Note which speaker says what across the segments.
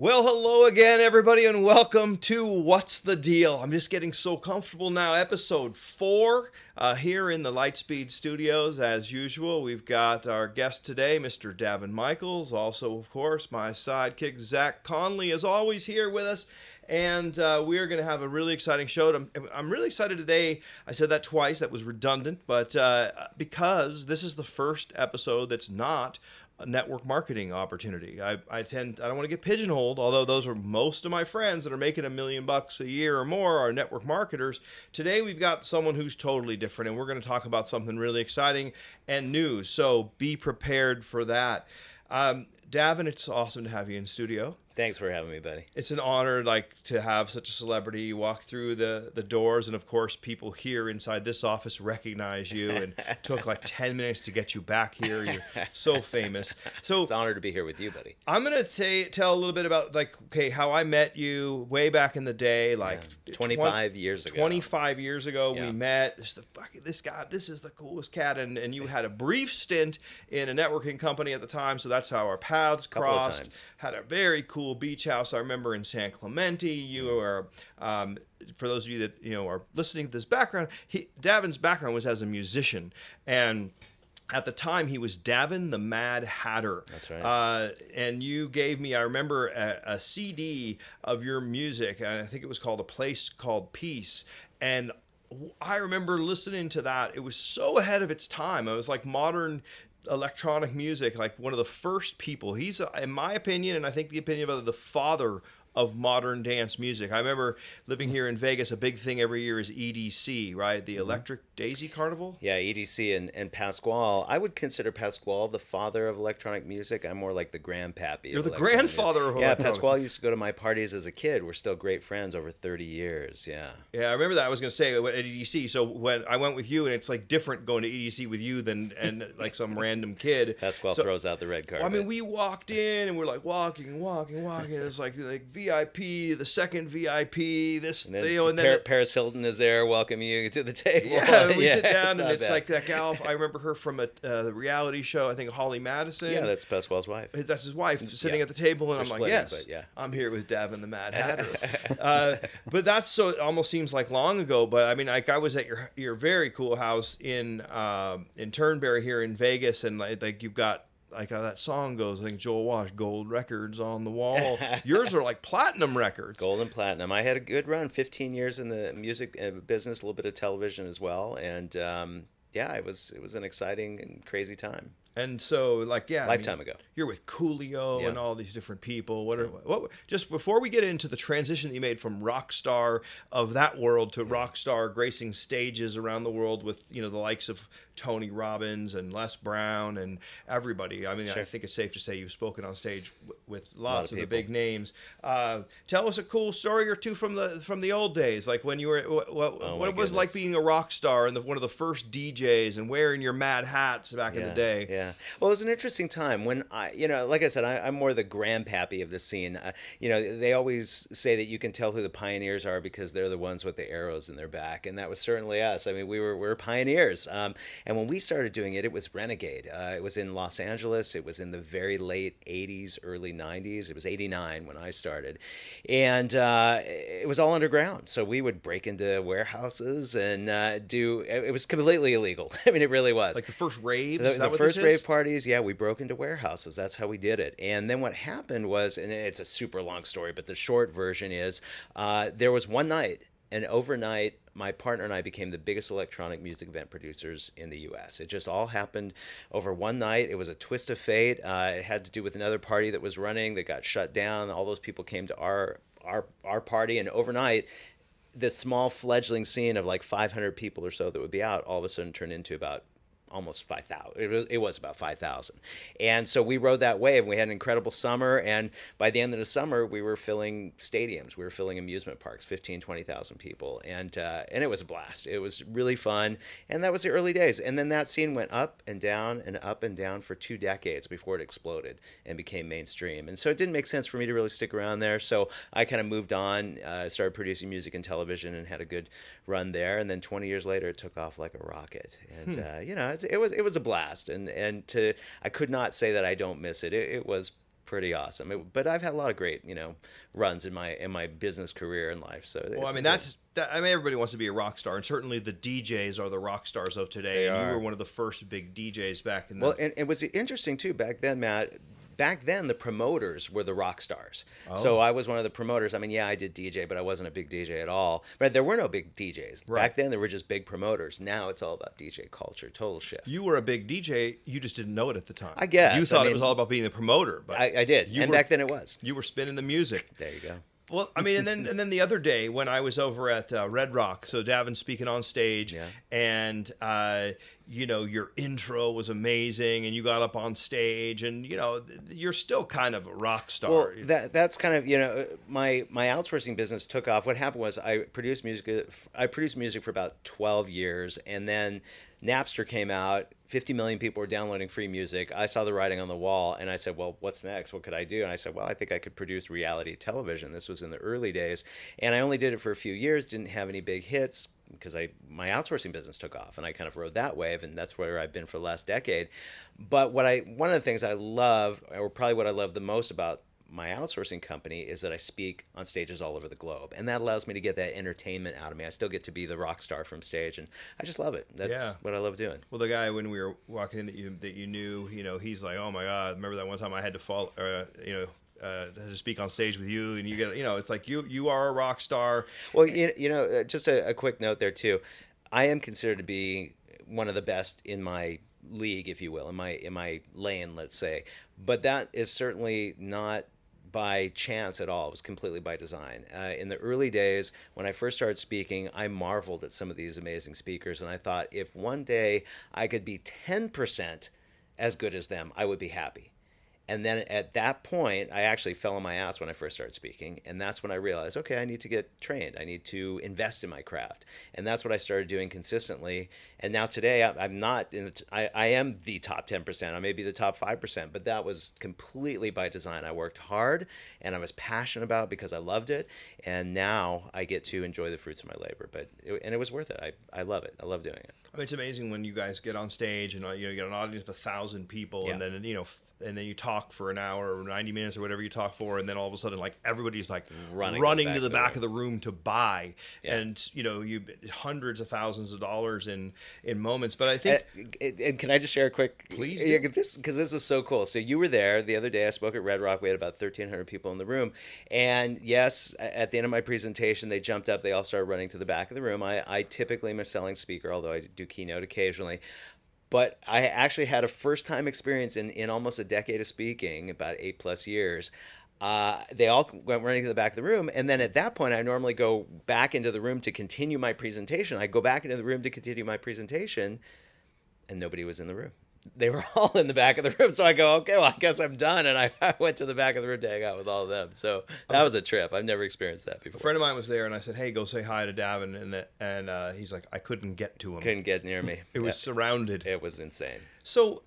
Speaker 1: Well, hello again, everybody, and welcome to What's the Deal? I'm just getting so comfortable now. Episode four uh, here in the Lightspeed Studios. As usual, we've got our guest today, Mr. Davin Michaels. Also, of course, my sidekick, Zach Conley, is always here with us. And uh, we are going to have a really exciting show. I'm, I'm really excited today. I said that twice. That was redundant, but uh, because this is the first episode that's not network marketing opportunity. I, I tend I don't want to get pigeonholed, although those are most of my friends that are making a million bucks a year or more are network marketers. Today we've got someone who's totally different, and we're going to talk about something really exciting and new. So be prepared for that. Um, Davin, it's awesome to have you in studio.
Speaker 2: Thanks for having me, buddy.
Speaker 1: It's an honor, like to have such a celebrity walk through the the doors, and of course, people here inside this office recognize you, and took like ten minutes to get you back here. You're so famous. So
Speaker 2: it's an honor to be here with you, buddy.
Speaker 1: I'm gonna say tell a little bit about like okay how I met you way back in the day, like
Speaker 2: yeah. 25 20, years ago.
Speaker 1: 25 years ago, yeah. we met. This the fucking this guy. This is the coolest cat, and and you had a brief stint in a networking company at the time, so that's how our paths crossed. Had a very cool cool beach house. I remember in San Clemente. You are, um, for those of you that you know are listening to this background, he, Davin's background was as a musician, and at the time he was Davin the Mad Hatter.
Speaker 2: That's right.
Speaker 1: Uh, and you gave me, I remember, a, a, CD of your music, and I think it was called A Place Called Peace. And I remember listening to that. It was so ahead of its time. It was like modern electronic music, like one of the first people. He's, in my opinion, and I think the opinion of the father of modern dance music. I remember living here in Vegas. A big thing every year is EDC, right? The mm-hmm. Electric Daisy Carnival.
Speaker 2: Yeah, EDC and, and Pasquale. I would consider Pasquale the father of electronic music. I'm more like the grandpappy.
Speaker 1: You're the grandfather
Speaker 2: music.
Speaker 1: of
Speaker 2: yeah. Pasquale used to go to my parties as a kid. We're still great friends over 30 years. Yeah.
Speaker 1: Yeah, I remember that. I was going to say at EDC. So when I went with you, and it's like different going to EDC with you than and like some random kid.
Speaker 2: Pasquale
Speaker 1: so,
Speaker 2: throws out the red carpet.
Speaker 1: I mean, we walked in and we're like walking, walking, walking. It's like like VIP, the second VIP, this,
Speaker 2: and then,
Speaker 1: you know, and
Speaker 2: then Paris Hilton is there welcoming you to the table.
Speaker 1: Yeah, we yeah, sit down, and it's bad. like that gal. I remember her from a uh, the reality show. I think Holly Madison.
Speaker 2: Yeah, that's Pasquale's wife.
Speaker 1: That's his wife sitting yeah. at the table, and They're I'm like, yes, yeah. I'm here with Davin the Mad Hatter. uh, but that's so it almost seems like long ago. But I mean, like I was at your your very cool house in uh, in Turnberry here in Vegas, and like, like you've got like how that song goes. I think Joel Wash, gold records on the wall. Yours are like platinum records.
Speaker 2: Gold and platinum. I had a good run, 15 years in the music uh, business, a little bit of television as well, and um, yeah, it was it was an exciting and crazy time.
Speaker 1: And so, like, yeah,
Speaker 2: lifetime I mean,
Speaker 1: ago, you're with Coolio yeah. and all these different people. What are what? Just before we get into the transition that you made from rock star of that world to yeah. rock star gracing stages around the world with you know the likes of Tony Robbins and Les Brown and everybody. I mean, sure. I think it's safe to say you've spoken on stage w- with lots of, of the big names. Uh, tell us a cool story or two from the from the old days, like when you were what, what, oh what it was like being a rock star and the, one of the first DJs and wearing your mad hats back
Speaker 2: yeah,
Speaker 1: in the day.
Speaker 2: Yeah, well, it was an interesting time when I, you know, like I said, I, am more the grandpappy of the scene. Uh, you know, they always say that you can tell who the pioneers are because they're the ones with the arrows in their back, and that was certainly us. I mean, we were we were pioneers. Um, and when we started doing it, it was Renegade. Uh, it was in Los Angeles. It was in the very late 80s, early 90s. It was 89 when I started. And uh, it was all underground. So we would break into warehouses and uh, do, it was completely illegal. I mean, it really was.
Speaker 1: Like the first raves?
Speaker 2: The, the first rave parties, yeah, we broke into warehouses. That's how we did it. And then what happened was, and it's a super long story, but the short version is uh, there was one night, and overnight, my partner and I became the biggest electronic music event producers in the U.S. It just all happened over one night. It was a twist of fate. Uh, it had to do with another party that was running that got shut down. All those people came to our our our party, and overnight, this small fledgling scene of like 500 people or so that would be out all of a sudden turned into about almost 5,000. It was, it was about 5,000. And so we rode that wave. We had an incredible summer. And by the end of the summer, we were filling stadiums. We were filling amusement parks, 15, 20,000 people. And, uh, and it was a blast. It was really fun. And that was the early days. And then that scene went up and down and up and down for two decades before it exploded and became mainstream. And so it didn't make sense for me to really stick around there. So I kind of moved on, uh, started producing music and television and had a good run there. And then 20 years later, it took off like a rocket. And, hmm. uh, you know, it was it was a blast, and and to I could not say that I don't miss it. It, it was pretty awesome. It- but I've had a lot of great, you know, runs in my in my business career and life. So
Speaker 1: Well, I mean, that's that, I mean, everybody wants to be a rock star, and certainly the DJs are the rock stars of today.
Speaker 2: They
Speaker 1: and you were one of the first big DJs back in the.
Speaker 2: Well, and it was interesting too back then, Matt. Back then, the promoters were the rock stars.
Speaker 1: Oh.
Speaker 2: So I was one of the promoters. I mean, yeah, I did DJ, but I wasn't a big DJ at all. But there were no big DJs
Speaker 1: Right.
Speaker 2: back then. There were just big promoters. Now it's all about DJ culture. Total shift.
Speaker 1: you were a big DJ. You just didn't know it at the time.
Speaker 2: I guess,
Speaker 1: you
Speaker 2: I
Speaker 1: thought it was all about being the promoter, but
Speaker 2: I, I did, and
Speaker 1: were-
Speaker 2: back then it was.
Speaker 1: you were spinning the music.
Speaker 2: There you go.
Speaker 1: Well, I mean, and then and then the other day when I was over at uh, Red Rock, so Davin speaking on stage,
Speaker 2: Yeah.
Speaker 1: and uh, you know your intro was amazing, and you got up on stage, and you know th- you're still kind of a rock star.
Speaker 2: Well, that that's kind of you know my my outsourcing business took off. What happened was I produced music. I produced music for about twelve years, and then Napster came out. Fifty million people were downloading free music. I saw the writing on the wall, and I said, "Well, what's next? What could I do?" And I said, "Well, I think I could produce reality television." This was in the early days, and I only did it for a few years. Didn't have any big hits because I my outsourcing business took off, and I kind of rode that wave, and that's where I've been for the last decade. But what I one of the things I love, or probably what I love the most about my outsourcing company is that I speak on stages all over the globe, and that allows me to get that entertainment out of me. I still get to be the rock star from stage, and I just love it. That's
Speaker 1: Yeah.
Speaker 2: what I love doing.
Speaker 1: Well, the guy when we were walking in that you that you knew, you know, he's like, "Oh my God!" Remember that one time I had to fall, uh, you know, uh, to speak on stage with you, and you get, you know, it's like you you are a rock star.
Speaker 2: Well, you, you know, uh, just a, a quick note there too. I am considered to be one of the best in my league, if you will, in my in my lane, let's say. But that is certainly not by chance at all. It was completely by design. Uh, in the early days, when I first started speaking, I marveled at some of these amazing speakers, and I thought if one day I could be ten percent as good as them, I would be happy. And then at that point, I actually fell on my ass when I first started speaking. And that's when I realized, okay, I need to get trained. I need to invest in my craft. And that's what I started doing consistently. And now today, I'm not in the, t- I, I am the top 10%. I may be the top 5%, but that was completely by design. I worked hard and I was passionate about it because I loved it. And now I get to enjoy the fruits of my labor. But it, and it was worth it. I, I love it. I love doing it.
Speaker 1: I mean, it's amazing when you guys get on stage and uh, you know you get an audience of a thousand people, and then you know, and then you talk for an hour or ninety minutes or whatever you talk for, and then all of a sudden, like everybody's like
Speaker 2: Running
Speaker 1: running,
Speaker 2: to the
Speaker 1: to the
Speaker 2: back
Speaker 1: back of the room to buy,
Speaker 2: Yeah.
Speaker 1: and you know, you hundreds of thousands of dollars in in moments. But I think
Speaker 2: Uh, and- and can I just share a quick?
Speaker 1: Please
Speaker 2: Yeah, this because this was so cool. So you were there the other day. I spoke at Red Rock. We had about thirteen hundred people in the room, and yes, at the end of my presentation, they jumped up. They all started running to the back of the room. I, I typically am a selling speaker, although I do keynote occasionally. But I actually had a first time experience in, in almost a decade of speaking, about eight plus years. Uh, they all went running to the back of the room. And then at that point, I normally go back into the room to continue my presentation. I go back into the room to continue my presentation, and nobody was in the room. They were all in the back of the room. So I go, okay, well, I guess I'm done. And I, I went to the back of the room to hang out with all of them. So that was a trip. I've never experienced that before.
Speaker 1: a friend of mine was there, and I said, "Hey, go say hi to Davin," and that, and uh, he's like, "I couldn't get to him.
Speaker 2: Couldn't get near me.
Speaker 1: it was surrounded."
Speaker 2: It was insane.
Speaker 1: So,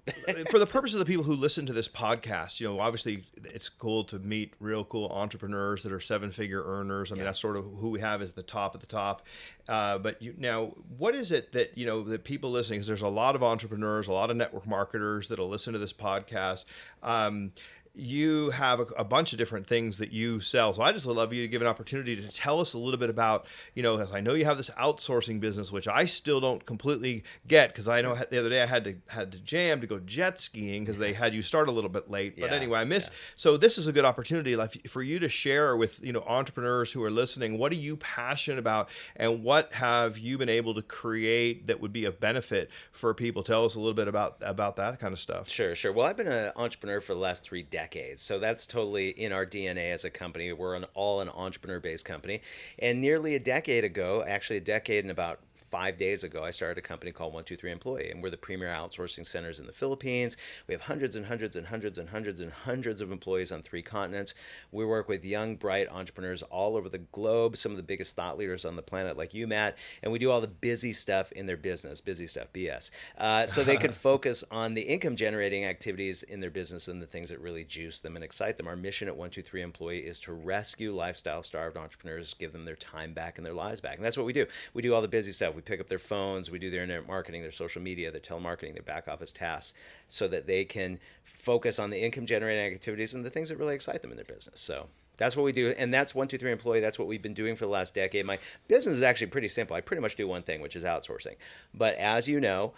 Speaker 1: for the purpose of the people who listen to this podcast, you know, obviously it's cool to meet real cool entrepreneurs that are seven figure earners. I mean, that's sort of who we have as the top at the top. Uh, but you, now, what is it that, you know, that people listening, because there's a lot of entrepreneurs, a lot of network marketers that'll listen to this podcast. Um, you have a, a bunch of different things that you sell. So I just love you to give an opportunity to tell us a little bit about, you know, as I know you have this outsourcing business, which I still don't completely get because I know the other day I had to had to jam to go jet skiing because they had you start a little bit late. But
Speaker 2: Yeah,
Speaker 1: anyway, I missed.
Speaker 2: yeah.
Speaker 1: So this is a good opportunity like for you to share with you know entrepreneurs who are listening. What are you passionate about, and what have you been able to create that would be of benefit for people? Tell us a little bit about about that kind of stuff.
Speaker 2: Sure, sure. Well, I've been an entrepreneur for the last three decades, so that's totally in our DNA as a company. We're an all an entrepreneur-based company, and nearly a decade ago, actually a decade and about five days ago, I started a company called One Two Three Employee, and we're the premier outsourcing centers in the Philippines. We have hundreds and hundreds and hundreds and hundreds and hundreds of employees on three continents. We work with young, bright entrepreneurs all over the globe, some of the biggest thought leaders on the planet, like you, Matt, and we do all the busy stuff in their business, busy stuff, BS, uh, so they can focus on the income generating activities in their business and the things that really juice them and excite them. Our mission at 123 Employee is to rescue lifestyle starved entrepreneurs, give them their time back and their lives back. And that's what we do. We do all the busy stuff. We We pick up their phones, we do their internet marketing, their social media, their telemarketing, their back office tasks, so that they can focus on the income generating activities and the things that really excite them in their business. So that's what we do, and that's one two three employee. That's what we've been doing for the last decade. My business is actually pretty simple. I pretty much do one thing, which is outsourcing. But as you know,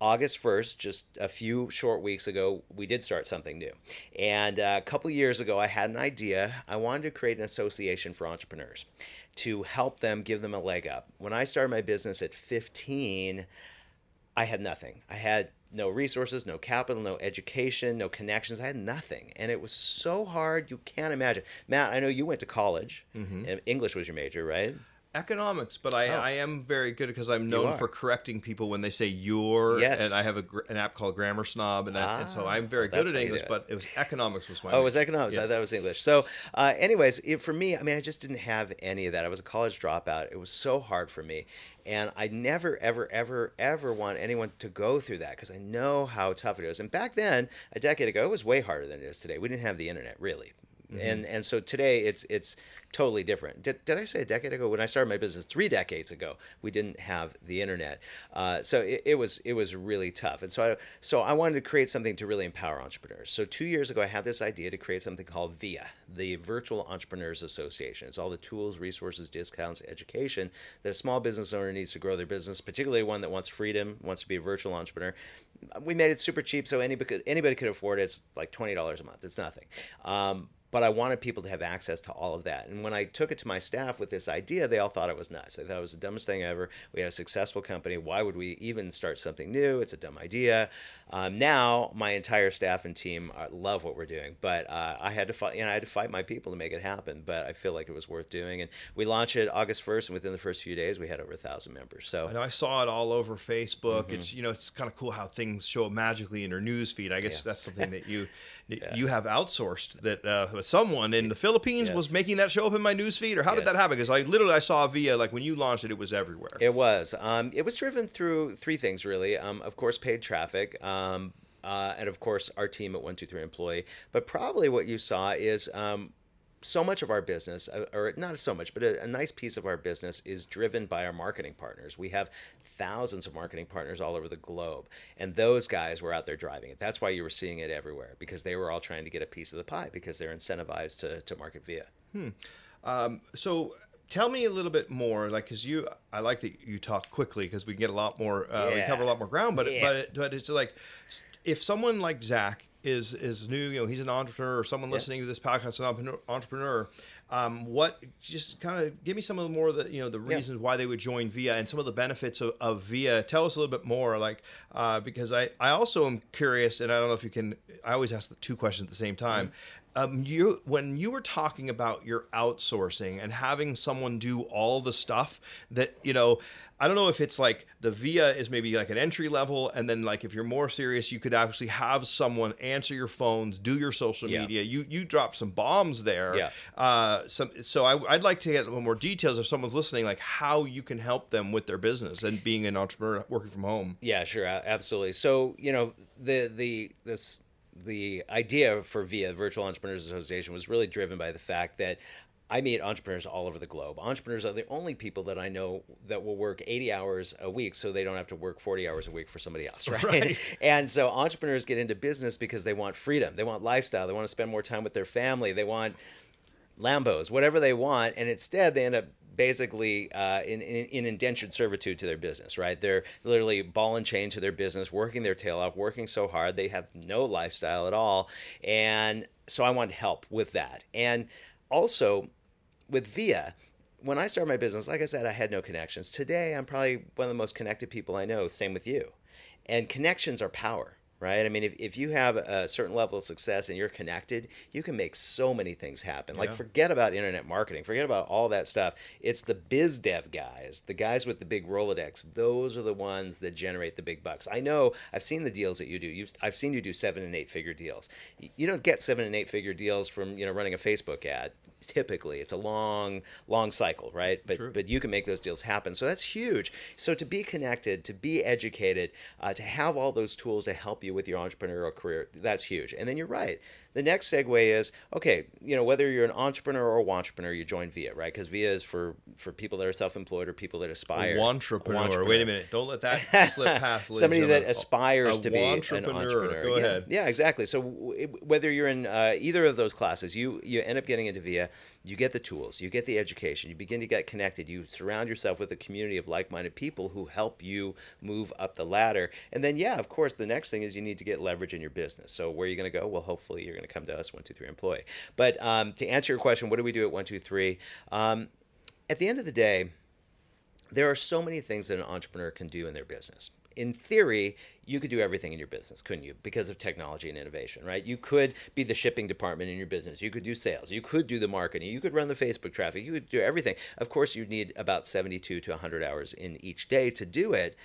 Speaker 2: August 1st, just a few short weeks ago, we did start something new. And uh, a couple years ago, I had an idea. I wanted to create an association for entrepreneurs to help them, give them a leg up. When I started my business at 15, I had nothing. I had no resources, no capital, no education, no connections. I had nothing. And it was so hard, you can't imagine. Matt, I know you went to college. Mm-hmm. English was your major, right?
Speaker 1: Economics, but I, oh. I am very good because I'm known for correcting people when they say "your."
Speaker 2: Yes.
Speaker 1: And I have a, an app called Grammar Snob, and, ah, I, and so I'm very good at English. But it was economics was my.
Speaker 2: Oh, it was economics. Yes. I thought it was English. So, uh, anyways, it, for me, I mean, I just didn't have any of that. I was a college dropout. It was so hard for me, and I never, ever, ever, ever want anyone to go through that because I know how tough it is. And back then, a decade ago, it was way harder than it is today. We didn't have the internet really. Mm-hmm. And and so today it's it's totally different. Did, did I say a decade ago when I started my business? Three decades ago, we didn't have the internet, uh, so it, it, was it was really tough. And so I so I wanted to create something to really empower entrepreneurs. So two years ago, I had this idea to create something called VIA, the Virtual Entrepreneurs Association. It's all the tools, resources, discounts, education that a small business owner needs to grow their business, particularly one that wants freedom, wants to be a virtual entrepreneur. We made it super cheap, so anybody could, anybody could afford it. It's like twenty dollars a month. It's nothing. Um, but I wanted people to have access to all of that. And when I took it to my staff with this idea, they all thought it was nuts. They thought it was the dumbest thing ever. We had a successful company. Why would we even start something new? It's a dumb idea. Um, now my entire staff and team uh, love what we're doing, but uh, I had to fight. You know, I had to fight my people to make it happen. But I feel like it was worth doing. And we launched it August first, and within the first few days, we had over a thousand members. So
Speaker 1: I, know I saw it all over Facebook. Mm-hmm. It's you know, it's kind of cool how things show up magically in your news feed. I guess yeah. that's something that you yeah. you have outsourced. That uh, someone in the Philippines yes. was making that show up in my news feed, or how yes. did that happen? Because I literally I saw via like when you launched it, it was everywhere.
Speaker 2: It was. Um, it was driven through three things really. Um, of course, paid traffic. Um, uh, and of course our team at 123 employee but probably what you saw is um, so much of our business uh, or not so much but a, a, nice piece of our business is driven by our marketing partners we have thousands of marketing partners all over the globe and those guys were out there driving it that's why you were seeing it everywhere because they were all trying to get a piece of the pie because they're incentivized to, to market via
Speaker 1: hmm. um, so tell me a little bit more like because you i like that you talk quickly because we get a lot more uh, yeah. we cover a lot more ground but yeah. but it, but it's like if someone like Zach is is new, you know, he's an entrepreneur or someone yeah. listening to this podcast, is an entrepreneur. Um, what just kind of give me some of the more of the you know the reasons yeah. why they would join Via and some of the benefits of, of Via. Tell us a little bit more, like uh, because I I also am curious, and I don't know if you can. I always ask the two questions at the same time. Mm-hmm um, you when you were talking about your outsourcing and having someone do all the stuff that you know i don't know if it's like the via is maybe like an entry level and then like if you're more serious you could actually have someone answer your phones do your social yeah. media. You you drop some bombs there.
Speaker 2: Yeah.
Speaker 1: Uh some so I, would like to get a little more details if someone's listening like how you can help them with their business and being an entrepreneur working from home.
Speaker 2: Yeah sure absolutely. So you know the the this the idea for VIA, Virtual Entrepreneurs Association, was really driven by the fact that I meet entrepreneurs all over the globe. Entrepreneurs are the only people that I know that will work 80 hours a week so they don't have to work 40 hours a week for somebody else, right? right. And so entrepreneurs get into business because they want freedom, they want lifestyle, they want to spend more time with their family, they want Lambos, whatever they want, and instead they end up basically uh, in, in, in, indentured servitude to their business, right? They're literally ball and chain to their business, working their tail off, working so hard. They have no lifestyle at all. And so I want help with that. And also with VIA, when I started my business, like I said, I had no connections. Today, I'm probably one of the most connected people I know, same with you. And connections are power right? I mean, if, if you have a certain level of success and you're connected, you can make so many things happen. Yeah. Like, forget about internet marketing, forget about all that stuff. It's the biz dev guys, the guys with the big Rolodex. Those are the ones that generate the big bucks. I know I've seen the deals that you do. You've, I've seen you do seven and eight figure deals. You don't get seven and eight figure deals from, you know, running a Facebook ad typically it's a long long cycle right? But True. but you can make those deals happen. So that's huge. So to be connected to be educated uh, to have all those tools to help you with your entrepreneurial career that's huge. And then you're right the next segue is okay. You know, whether you're an entrepreneur or a entrepreneur, you join VIA, right? Because VIA is for for people that are self-employed or people that aspire.
Speaker 1: Entrepreneur. Wait a minute. Don't let that slip past.
Speaker 2: Somebody that aspires
Speaker 1: A
Speaker 2: to be an entrepreneur.
Speaker 1: Go
Speaker 2: yeah.
Speaker 1: ahead.
Speaker 2: Yeah, exactly. So w- whether you're in uh, either of those classes, you you end up getting into VIA. You get the tools, you get the education, you begin to get connected. You surround yourself with a community of like-minded people who help you move up the ladder. And then, yeah, of course, the next thing is you need to get leverage in your business. So where are you going to go? Well, hopefully, you're going to come to us, One Two Three Employee. But um, to answer your question, what do we do at One Two Three? Um, at the end of the day, there are so many things that an entrepreneur can do in their business. In theory, you could do everything in your business, couldn't you? Because of technology and innovation, right? You could be the shipping department in your business. You could do sales. You could do the marketing. You could run the Facebook traffic. You could do everything. Of course, you'd need about 72 to 100 hours in each day to do it.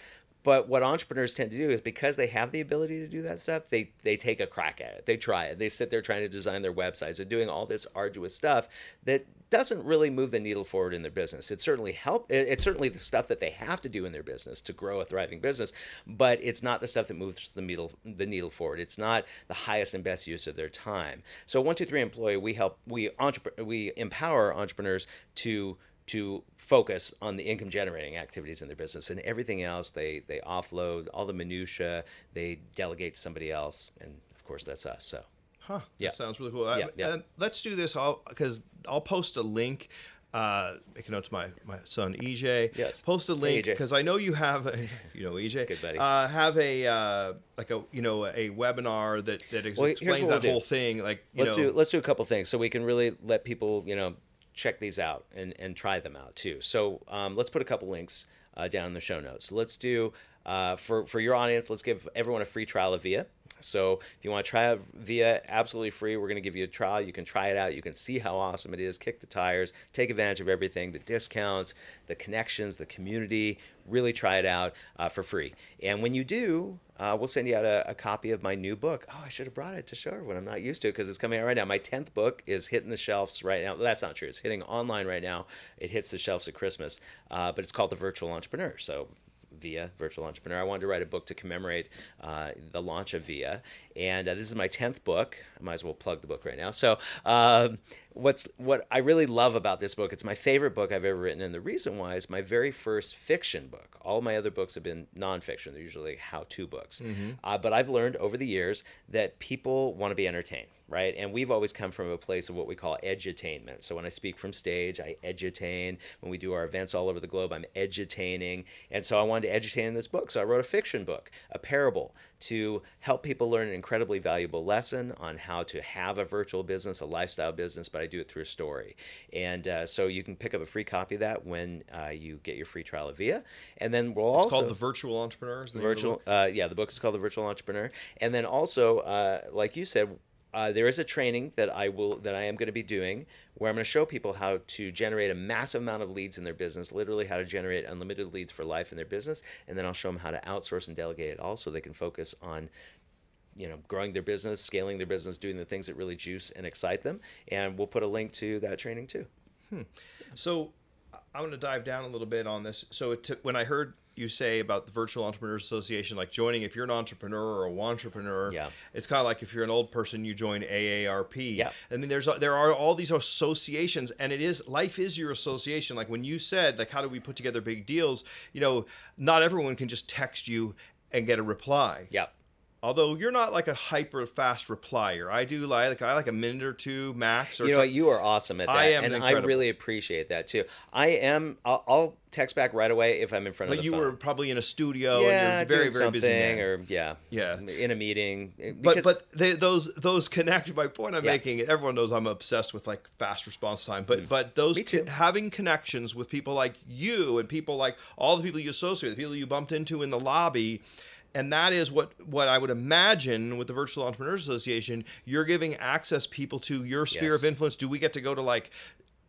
Speaker 2: But what entrepreneurs tend to do is because they have the ability to do that stuff, they they take a crack at it. They try it. They sit there trying to design their websites and doing all this arduous stuff that doesn't really move the needle forward in their business. It certainly help. it- It's certainly the stuff that they have to do in their business to grow a thriving business, but it's not the stuff that moves the needle the needle forward. It's not the highest and best use of their time. So one two three employee, we help we entrep- we empower entrepreneurs to to focus on the income generating activities in their business and everything else they they offload all the minutia they delegate to somebody else and of course that's us so
Speaker 1: Huh.
Speaker 2: Yeah.
Speaker 1: That sounds really cool.
Speaker 2: Yeah, yeah.
Speaker 1: And let's do this. I'll because I'll post a link. Uh, make a note to my my son EJ.
Speaker 2: Yes.
Speaker 1: Post a link because I know you have. A, you know EJ.
Speaker 2: Good buddy.
Speaker 1: Uh, have a uh, like a you know a webinar that that ex-
Speaker 2: Well,
Speaker 1: explains that
Speaker 2: we'll do.
Speaker 1: whole thing. Like you
Speaker 2: let's
Speaker 1: know.
Speaker 2: do let's do a couple things so we can really let people you know check these out and and try them out too. So um, let's put a couple links uh, down in the show notes. Let's do uh, for for your audience let's give everyone a free trial of via so if you want to try via absolutely free we're going to give you a trial you can try it out you can see how awesome it is kick the tires take advantage of everything the discounts the connections the community really try it out uh, for free and when you do uh, we'll send you out a, a copy of my new book. Oh, I should have brought it to show everyone. I'm not used to it because it's coming out right now. My 10th book is hitting the shelves right now. That's not true. It's hitting online right now. It hits the shelves at Christmas, uh, but it's called The Virtual Entrepreneur. So, Via Virtual Entrepreneur. I wanted to write a book to commemorate uh, the launch of Via, and uh, this is my tenth book. I might as well plug the book right now. So, um, what's what I really love about this book? It's my favorite book I've ever written, and the reason why is my very first fiction book. All my other books have been nonfiction; they're usually how-to books. Uh, but I've learned over the years that people want to be entertained right? And we've always come from a place of what we call edutainment. So when I speak from stage, I edutain. When we do our events all over the globe, I'm edutaining. And so I wanted to edutain in this book. So I wrote a fiction book, a parable, to help people learn an incredibly valuable lesson on how to have a virtual business, a lifestyle business, but I do it through a story. And uh, so you can pick up a free copy of that when uh, you get your free trial of VIA. And then we'll
Speaker 1: it's
Speaker 2: also
Speaker 1: called the Virtual the name the
Speaker 2: virtual uh, yeah the book is called the virtual entrepreneur and then also uh, like you said uh, there is a training that I will that I am going to be doing where I'm going to show people how to generate a massive amount of leads in their business, literally how to generate unlimited leads for life in their business, and then I'll show them how to outsource and delegate it all so they can focus on you know growing their business, scaling their business, doing the things that really juice and excite them, and we'll put a link to that training too.
Speaker 1: So I- I'm going to dive down a little bit on this. So it took, when I heard you say about the Virtual Entrepreneurs Association, like joining, if you're an entrepreneur or a entrepreneur,
Speaker 2: Yeah.
Speaker 1: it's kind of like if you're an old person, you join AARP.
Speaker 2: Yeah.
Speaker 1: I mean, there's there are all these associations, and it is life is your association. Like when you said, like how do we put together big deals? You know, not everyone can just text you and get a reply.
Speaker 2: Yep.
Speaker 1: Although you're not like a hyper fast replier, I do like I like a minute or two max. Or
Speaker 2: you know
Speaker 1: some-
Speaker 2: what? You are awesome at that,
Speaker 1: I am
Speaker 2: and I really appreciate that too. I am. I'll, I'll text back right away if I'm in front
Speaker 1: Like
Speaker 2: of the
Speaker 1: you
Speaker 2: phone.
Speaker 1: were probably in a studio
Speaker 2: yeah,
Speaker 1: and you're very very busy.
Speaker 2: something,
Speaker 1: man.
Speaker 2: or yeah,
Speaker 1: Yeah.
Speaker 2: in a meeting.
Speaker 1: but
Speaker 2: Because,
Speaker 1: but they, those those connect. My point I'm
Speaker 2: Yeah.
Speaker 1: making. Everyone knows I'm obsessed with like fast response time. But but those
Speaker 2: Mm. Me too.
Speaker 1: co- having connections with people like you and people like all the people you associate, with, the people you bumped into in the lobby. And that is what, what I would imagine with the Virtual Entrepreneurs Association. You're giving access people to your sphere
Speaker 2: Yes.
Speaker 1: of influence. Do we get to go to like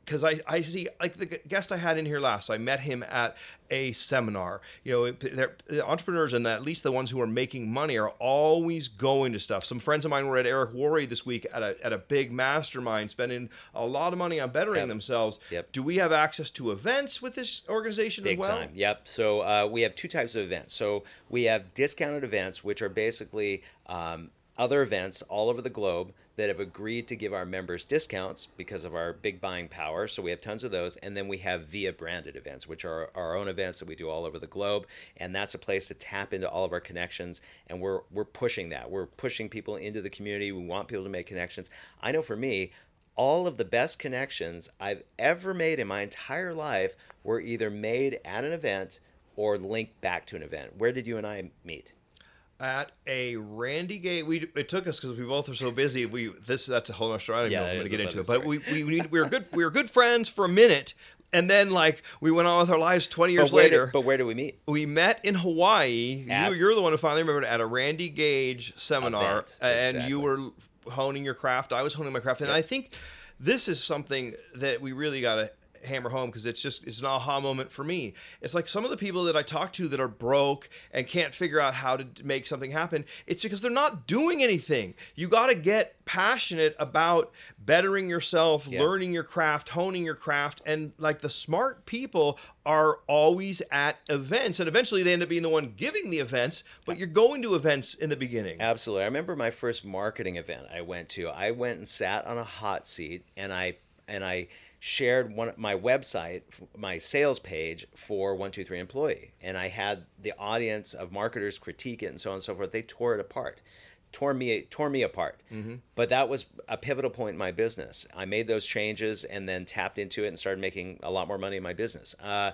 Speaker 1: because I, I see like the guest I had in here last, I met him at a seminar. You know, the entrepreneurs and at least the ones who are making money are always going to stuff. Some friends of mine were at Eric Worre this week at a, at a big mastermind, spending a lot of money on bettering
Speaker 2: Yep.
Speaker 1: themselves.
Speaker 2: Yep.
Speaker 1: Do we have access to events with this organization
Speaker 2: Big
Speaker 1: as well?
Speaker 2: time. Yep. So uh, we have two types of events. So we have discounted events, which are basically um, other events all over the globe that have agreed to give our members discounts because of our big buying power. So we have tons of those. And then we have via branded events, which are our own events that we do all over the globe. And that's a place to tap into all of our connections. And we're, we're pushing that. We're pushing people into the community. We want people to make connections. I know for me, all of the best connections I've ever made in my entire life were either made at an event or linked back to an event. Where did you and I meet?
Speaker 1: At a Randy Gage. We it took us because we both are so busy. We this that's a whole other story.
Speaker 2: Yeah,
Speaker 1: know if
Speaker 2: that
Speaker 1: I'm going to get into it, but we we we, we were good. We were good friends for a minute, and then like we went on with our lives. Twenty years
Speaker 2: but
Speaker 1: later,
Speaker 2: Did, but where do we meet?
Speaker 1: we met in Hawaii.
Speaker 2: At-
Speaker 1: you, you're the one who finally remembered at a Randy Gage seminar,
Speaker 2: Event,
Speaker 1: and
Speaker 2: exactly.
Speaker 1: you were honing your craft. I was honing my craft, and
Speaker 2: Yep.
Speaker 1: I think this is something that we really got to hammer home because it's just it's an aha moment for me. It's like some of the people that I talk to that are broke and can't figure out how to make something happen. It's because they're not doing anything. You got to get passionate about bettering yourself,
Speaker 2: Yeah.
Speaker 1: learning your craft, honing your craft, and like the smart people are always at events, and eventually they end up being the one giving the events. But you're going to events in the beginning.
Speaker 2: Absolutely. I remember my first marketing event I went to. I went and sat on a hot seat and I and I shared one my website, my sales page for 123 employee. And I had the audience of marketers critique it and so on and so forth. They tore it apart. Tore me tore me apart. But that was a pivotal point in my business. I made those changes and then tapped into it and started making a lot more money in my business. Uh,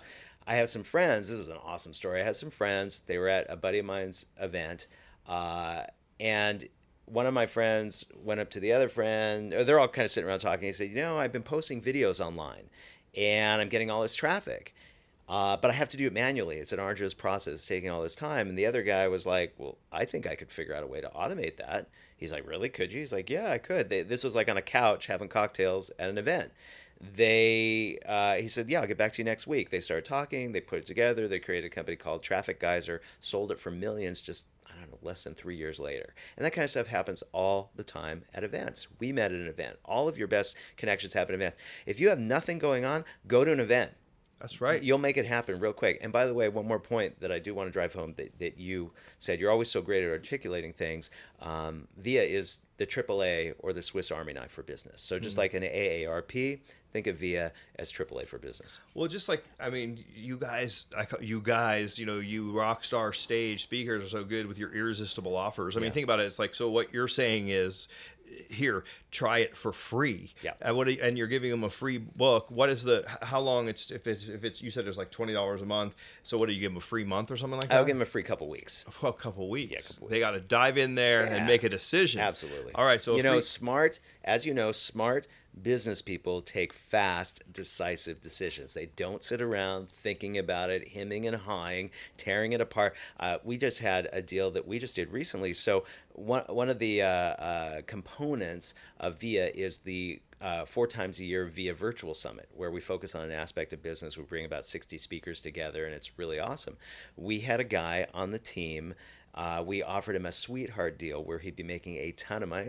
Speaker 2: I have some friends. This is an awesome story. I had some friends. They were at a buddy of mine's event, uh, and one of my friends went up to the other friend. Or they're all kind of sitting around talking. He said, "You know, I've been posting videos online, and I'm getting all this traffic, uh, but I have to do it manually. It's an arduous process, it's taking all this time." And the other guy was like, "Well, I think I could figure out a way to automate that." He's like, "Really? Could you?" He's like, "Yeah, I could." They, this was like on a couch having cocktails at an event they uh, he said yeah i'll get back to you next week they started talking they put it together they created a company called traffic geyser sold it for millions just i don't know less than three years later and that kind of stuff happens all the time at events we met at an event all of your best connections happen at events if you have nothing going on go to an event
Speaker 1: That's right.
Speaker 2: You'll make it happen real quick. And by the way, one more point that I do want to drive home that, that you said you're always so great at articulating things. Um, VIA is the AAA or the Swiss Army knife for business. So just like an AARP, think of VIA as AAA for business.
Speaker 1: Well, just like I mean, you guys, I, you guys, you know, you rock star stage speakers are so good with your irresistible offers. I mean,
Speaker 2: Yeah.
Speaker 1: think about it. It's like so. What you're saying is, here, try it for free.
Speaker 2: Yeah.
Speaker 1: And what? you- And you're giving them a free book. What is the? How long? It's if it's if it's you said it's like twenty dollars a month. So what do you give them a free month or something like that?
Speaker 2: I'll give them a free couple weeks.
Speaker 1: Well, a couple weeks.
Speaker 2: Yeah, couple
Speaker 1: They got to dive in there
Speaker 2: Yeah.
Speaker 1: and make a decision.
Speaker 2: Absolutely.
Speaker 1: All right. So
Speaker 2: you know,
Speaker 1: free-
Speaker 2: smart, as you know, smart business people take fast, decisive decisions. They don't sit around thinking about it, hemming and hawing, tearing it apart. Uh, we just had a deal that we just did recently. So one one of the uh, uh, components of VIA is the uh, four times a year via virtual summit where we focus on an aspect of business we bring about 60 speakers together and it's really awesome we had a guy on the team uh, we offered him a sweetheart deal where he'd be making a ton of money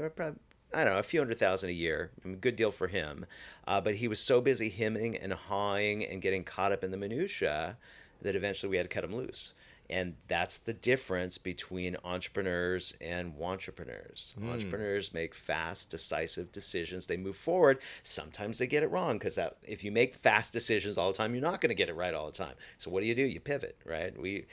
Speaker 2: I don't know, a few hundred thousand a year. I mean, good deal for him. Uh, but he was so busy hemming and hawing and getting caught up in the minutia that eventually we had to cut him loose. And that's the difference between entrepreneurs and entrepreneurs. Entrepreneurs make fast, decisive decisions. They move forward. Sometimes they get it wrong because if you make fast decisions all the time, you're not going to get it right all the time. So what do you do? You pivot, right? We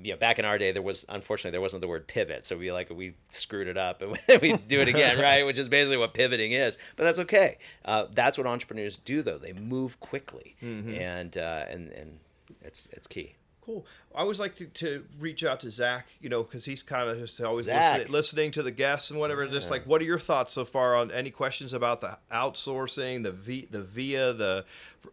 Speaker 2: you know, back in our day, there was unfortunately there wasn't the word pivot, so we like we screwed it up and we do it again, right? Which is basically what pivoting is, but that's okay. Uh, that's what entrepreneurs do, though. They move quickly, and uh, and and it's it's key.
Speaker 1: Cool. I always like to, to reach out to Zach, you know, because he's kind of just always listening, listening to the guests and whatever. Just like, what are your thoughts so far on any questions about the outsourcing, the v, the via the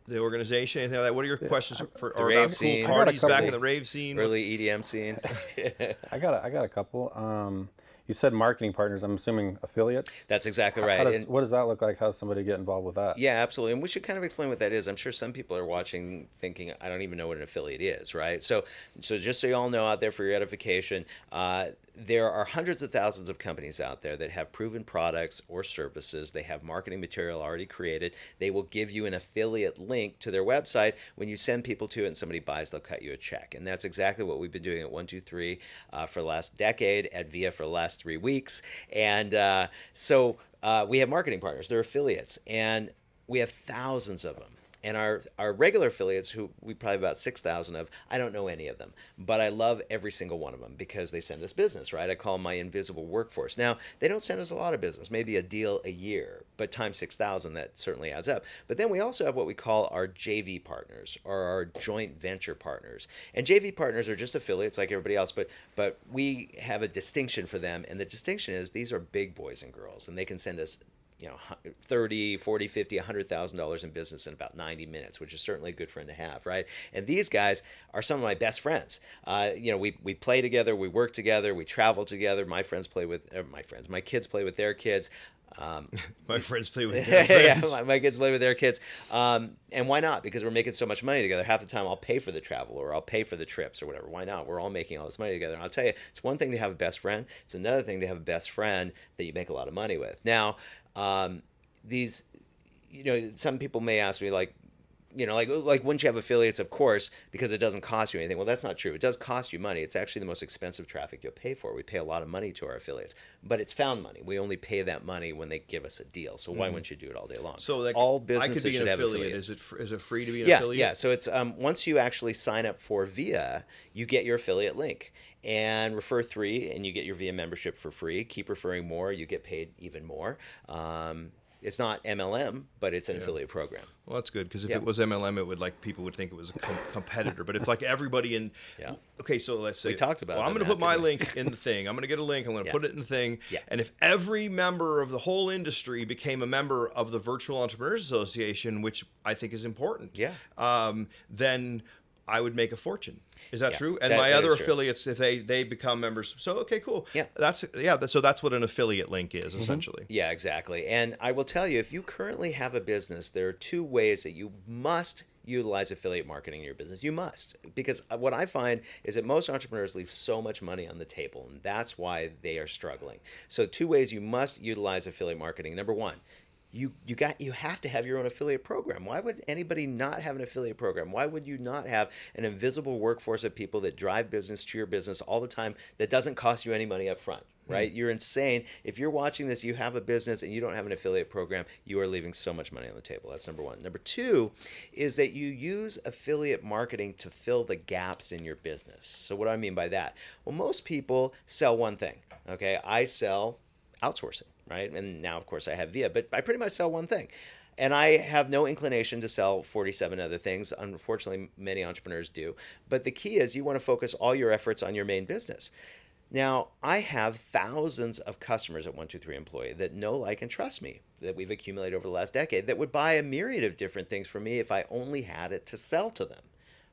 Speaker 1: the organization, anything like that? What are your questions for or
Speaker 2: rave
Speaker 1: about
Speaker 2: scene.
Speaker 1: cool
Speaker 2: I got a
Speaker 1: parties back in the rave scene?
Speaker 2: Early EDM scene.
Speaker 3: I got a, I got a couple. Um, you said marketing partners. I'm assuming affiliates.
Speaker 2: that's exactly
Speaker 3: How
Speaker 2: right.
Speaker 3: does,
Speaker 2: And-
Speaker 3: what does that look like? How does somebody get involved with that?
Speaker 2: Yeah, absolutely. And we should kind of explain what that is. I'm sure some people are watching thinking, I don't even know what an affiliate is, right? So, so just so you all know out there for your edification, uh, there are hundreds of thousands of companies out there that have proven products or services. They have marketing material already created. They will give you an affiliate link to their website. When you send people to it and somebody buys, they'll cut you a check. And that's exactly what we've been doing at 123 uh, for the last decade, at VIA for the last three weeks. And uh, so uh, we have marketing partners, they're affiliates, and we have thousands of them and our our regular affiliates who we probably have about 6000 of i don't know any of them but i love every single one of them because they send us business right? I call my invisible workforce. Now they don't send us a lot of business maybe a deal a year but times 6000 that certainly adds up. But then we also have what we call our jv partners or our joint venture partners. And jv partners are just affiliates like everybody else but but we have a distinction for them. And the distinction is these are big boys and girls and they can send us you know 30 40 50 100000 dollars in business in about 90 minutes which is certainly a good friend to have right and these guys are some of my best friends uh, you know we, we play together we work together we travel together my friends play with uh, my friends my kids play with their kids um,
Speaker 1: my friends play with their friends.
Speaker 2: yeah, my, my, kids play with their kids. Um, and why not? Because we're making so much money together. Half the time I'll pay for the travel or I'll pay for the trips or whatever. Why not? We're all making all this money together. And I'll tell you, it's one thing to have a best friend. It's another thing to have a best friend that you make a lot of money with. Now, um, these, you know, some people may ask me like, you know, like like wouldn't you have affiliates? Of course, because it doesn't cost you anything. Well, that's not true. It does cost you money. It's actually the most expensive traffic you'll pay for. We pay a lot of money to our affiliates, but it's found money. We only pay that money when they give us a deal. So why mm. wouldn't you do it all day long?
Speaker 1: So like,
Speaker 2: all businesses
Speaker 1: I could be an
Speaker 2: should
Speaker 1: affiliate.
Speaker 2: have affiliates.
Speaker 1: Is it is it free to be an
Speaker 2: yeah,
Speaker 1: affiliate?
Speaker 2: Yeah. So it's um, once you actually sign up for VIA, you get your affiliate link and refer three, and you get your VM membership for free. Keep referring more, you get paid even more. Um, it's not MLM, but it's an yeah. affiliate program.
Speaker 1: Well, that's good because if yeah. it was MLM, it would like people would think it was a com- competitor. but it's like everybody in.
Speaker 2: Yeah.
Speaker 1: Okay, so let's say
Speaker 2: we talked about.
Speaker 1: Well, I'm going to put my link in the thing. I'm going to get a link. I'm going to yeah. put it in the thing.
Speaker 2: Yeah.
Speaker 1: And if every member of the whole industry became a member of the Virtual Entrepreneurs Association, which I think is important.
Speaker 2: Yeah.
Speaker 1: Um, then I would make a fortune. Is that
Speaker 2: yeah,
Speaker 1: true? And
Speaker 2: that,
Speaker 1: my
Speaker 2: that
Speaker 1: other affiliates, if they they become members, so okay, cool.
Speaker 2: Yeah,
Speaker 1: that's yeah. So that's what an affiliate link is
Speaker 2: mm-hmm.
Speaker 1: essentially.
Speaker 2: Yeah, exactly. And I will tell you, if you currently have a business, there are two ways that you must utilize affiliate marketing in your business. You must, because what I find is that most entrepreneurs leave so much money on the table, and that's why they are struggling. So, two ways you must utilize affiliate marketing. Number one, you you got you have to have your own affiliate program. Why would anybody not have an affiliate program? Why would you not have an invisible workforce of people that drive business to your business all the time that doesn't cost you any money up front? Hmm. Right? Mm. You're insane. If you're watching this, you have a business and you don't have an affiliate program, you are leaving so much money on the table. That's number one. Number two is that you use affiliate marketing to fill the gaps in your business. So, what do I mean by that? Well, most people sell one thing. Okay, I sell outsourcing right? And now, of course, I have VIA, but I pretty much sell one thing. And I have no inclination to sell 47 other things. Unfortunately, many entrepreneurs do. But the key is you want to focus all your efforts on your main business. Now, I have thousands of customers at 123 Employee that know, like, and trust me that we've accumulated over the last decade that would buy a myriad of different things from me if I only had it to sell to them.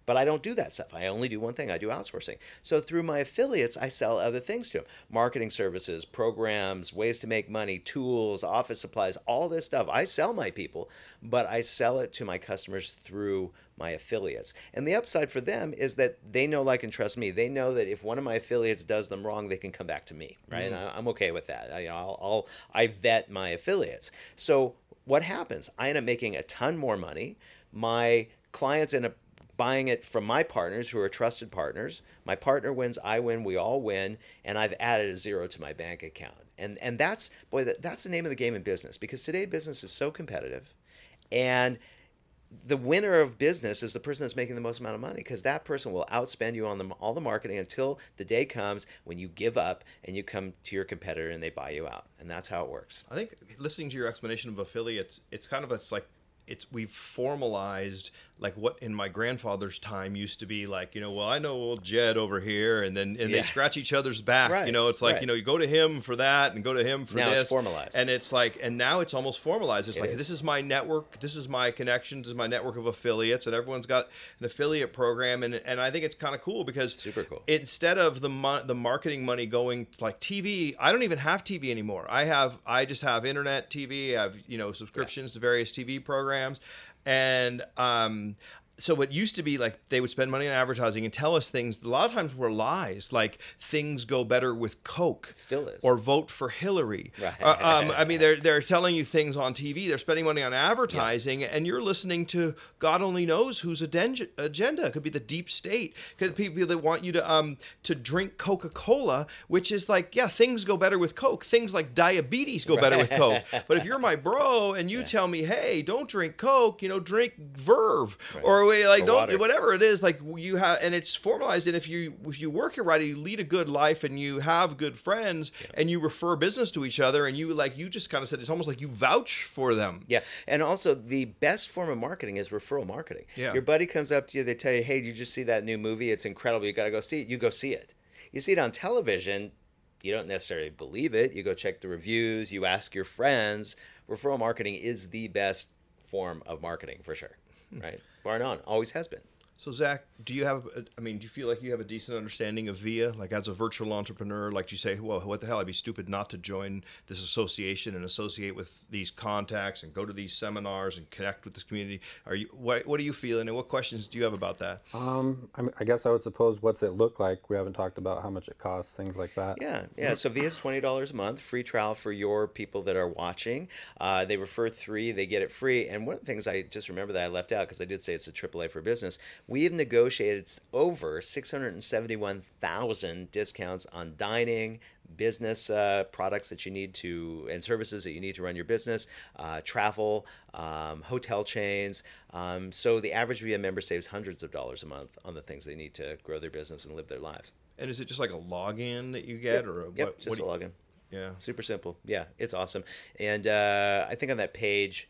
Speaker 2: But I don't do that stuff. I only do one thing. I do outsourcing. So through my affiliates, I sell other things to them marketing services, programs, ways to make money, tools, office supplies, all this stuff. I sell my people, but I sell it to my customers through my affiliates. And the upside for them is that they know, like, and trust me. They know that if one of my affiliates does them wrong, they can come back to me, right? Mm. And I'm okay with that. I, will I'll, I vet my affiliates. So what happens? I end up making a ton more money. My clients end up buying it from my partners who are trusted partners. My partner wins, I win, we all win, and I've added a zero to my bank account. And and that's boy, that, that's the name of the game in business because today business is so competitive, and the winner of business is the person that's making the most amount of money because that person will outspend you on the, all the marketing until the day comes when you give up and you come to your competitor and they buy you out and that's how it works
Speaker 1: i think listening to your explanation of affiliates it's kind of it's like it's we've formalized like what in my grandfather's time used to be like you know well i know old jed over here and then and yeah. they scratch each other's back
Speaker 2: right.
Speaker 1: you know it's like
Speaker 2: right.
Speaker 1: you know you go to him for that and go to him for
Speaker 2: now
Speaker 1: this
Speaker 2: it's formalized
Speaker 1: and it's like and now it's almost formalized it's
Speaker 2: it
Speaker 1: like
Speaker 2: is.
Speaker 1: this is my network this is my connections this is my network of affiliates and everyone's got an affiliate program and and i think it's kind of cool because
Speaker 2: super cool
Speaker 1: instead of the mo- the marketing money going to like tv i don't even have tv anymore i have i just have internet tv i have you know subscriptions yeah. to various tv programs and um, so what used to be like they would spend money on advertising and tell us things a lot of times were lies like things go better with coke
Speaker 2: Still is.
Speaker 1: or vote for hillary.
Speaker 2: Right.
Speaker 1: Uh, um, i mean they're, they're telling you things on tv they're spending money on advertising and you're listening to god only knows whose aden- agenda. It could be the deep state. Could be people that want you to um to drink coca-cola which is like yeah things go better with coke. Things like diabetes go better with coke. But if you're my bro and you tell me hey don't drink coke you know drink verve or like don't
Speaker 2: water.
Speaker 1: whatever it is like you have and it's formalized and if you if you work it right you lead a good life and you have good friends and you refer business to each other and you like you just kind of said it's almost like you vouch for them
Speaker 2: Yeah, and also the best form of marketing is referral marketing.
Speaker 1: Yeah.
Speaker 2: Your buddy comes up to you, they tell you, "Hey, did you just see that new movie? It's incredible. You got to go see it." You go see it. You see it on television, you don't necessarily believe it. You go check the reviews, you ask your friends. Referral marketing is the best form of marketing for sure. Right? Bar none. Always has been.
Speaker 1: So zach do you have a- i mean do you feel like you have a decent understanding of via like as a virtual entrepreneur like do you say well what the hell i'd be stupid not to join this association and associate with these contacts and go to these seminars and connect with this community are you what, what are you feeling and what questions do you have about that
Speaker 3: Um, I, mean, I guess I would suppose what's it look like? We haven't talked about how much it costs, things like that.
Speaker 2: Yeah, yeah. So VIA is twenty dollars a month, free trial for your people that are watching. Uh, they refer three, they get it free. And one of the things I just remember that I left out because I did say it's a AAA for business. We have negotiated over six hundred and seventy-one thousand discounts on dining, business uh, products that you need to, and services that you need to run your business, uh, travel, um, hotel chains. Um, so the average Via member saves hundreds of dollars a month on the things they need to grow their business and live their life.
Speaker 1: and is it just like a login that you get or a,
Speaker 2: Yep,
Speaker 1: what,
Speaker 2: just
Speaker 1: what
Speaker 2: a
Speaker 1: you-
Speaker 2: login.
Speaker 1: yeah
Speaker 2: Super simple. Yeah, it's awesome. And uh, I think on that page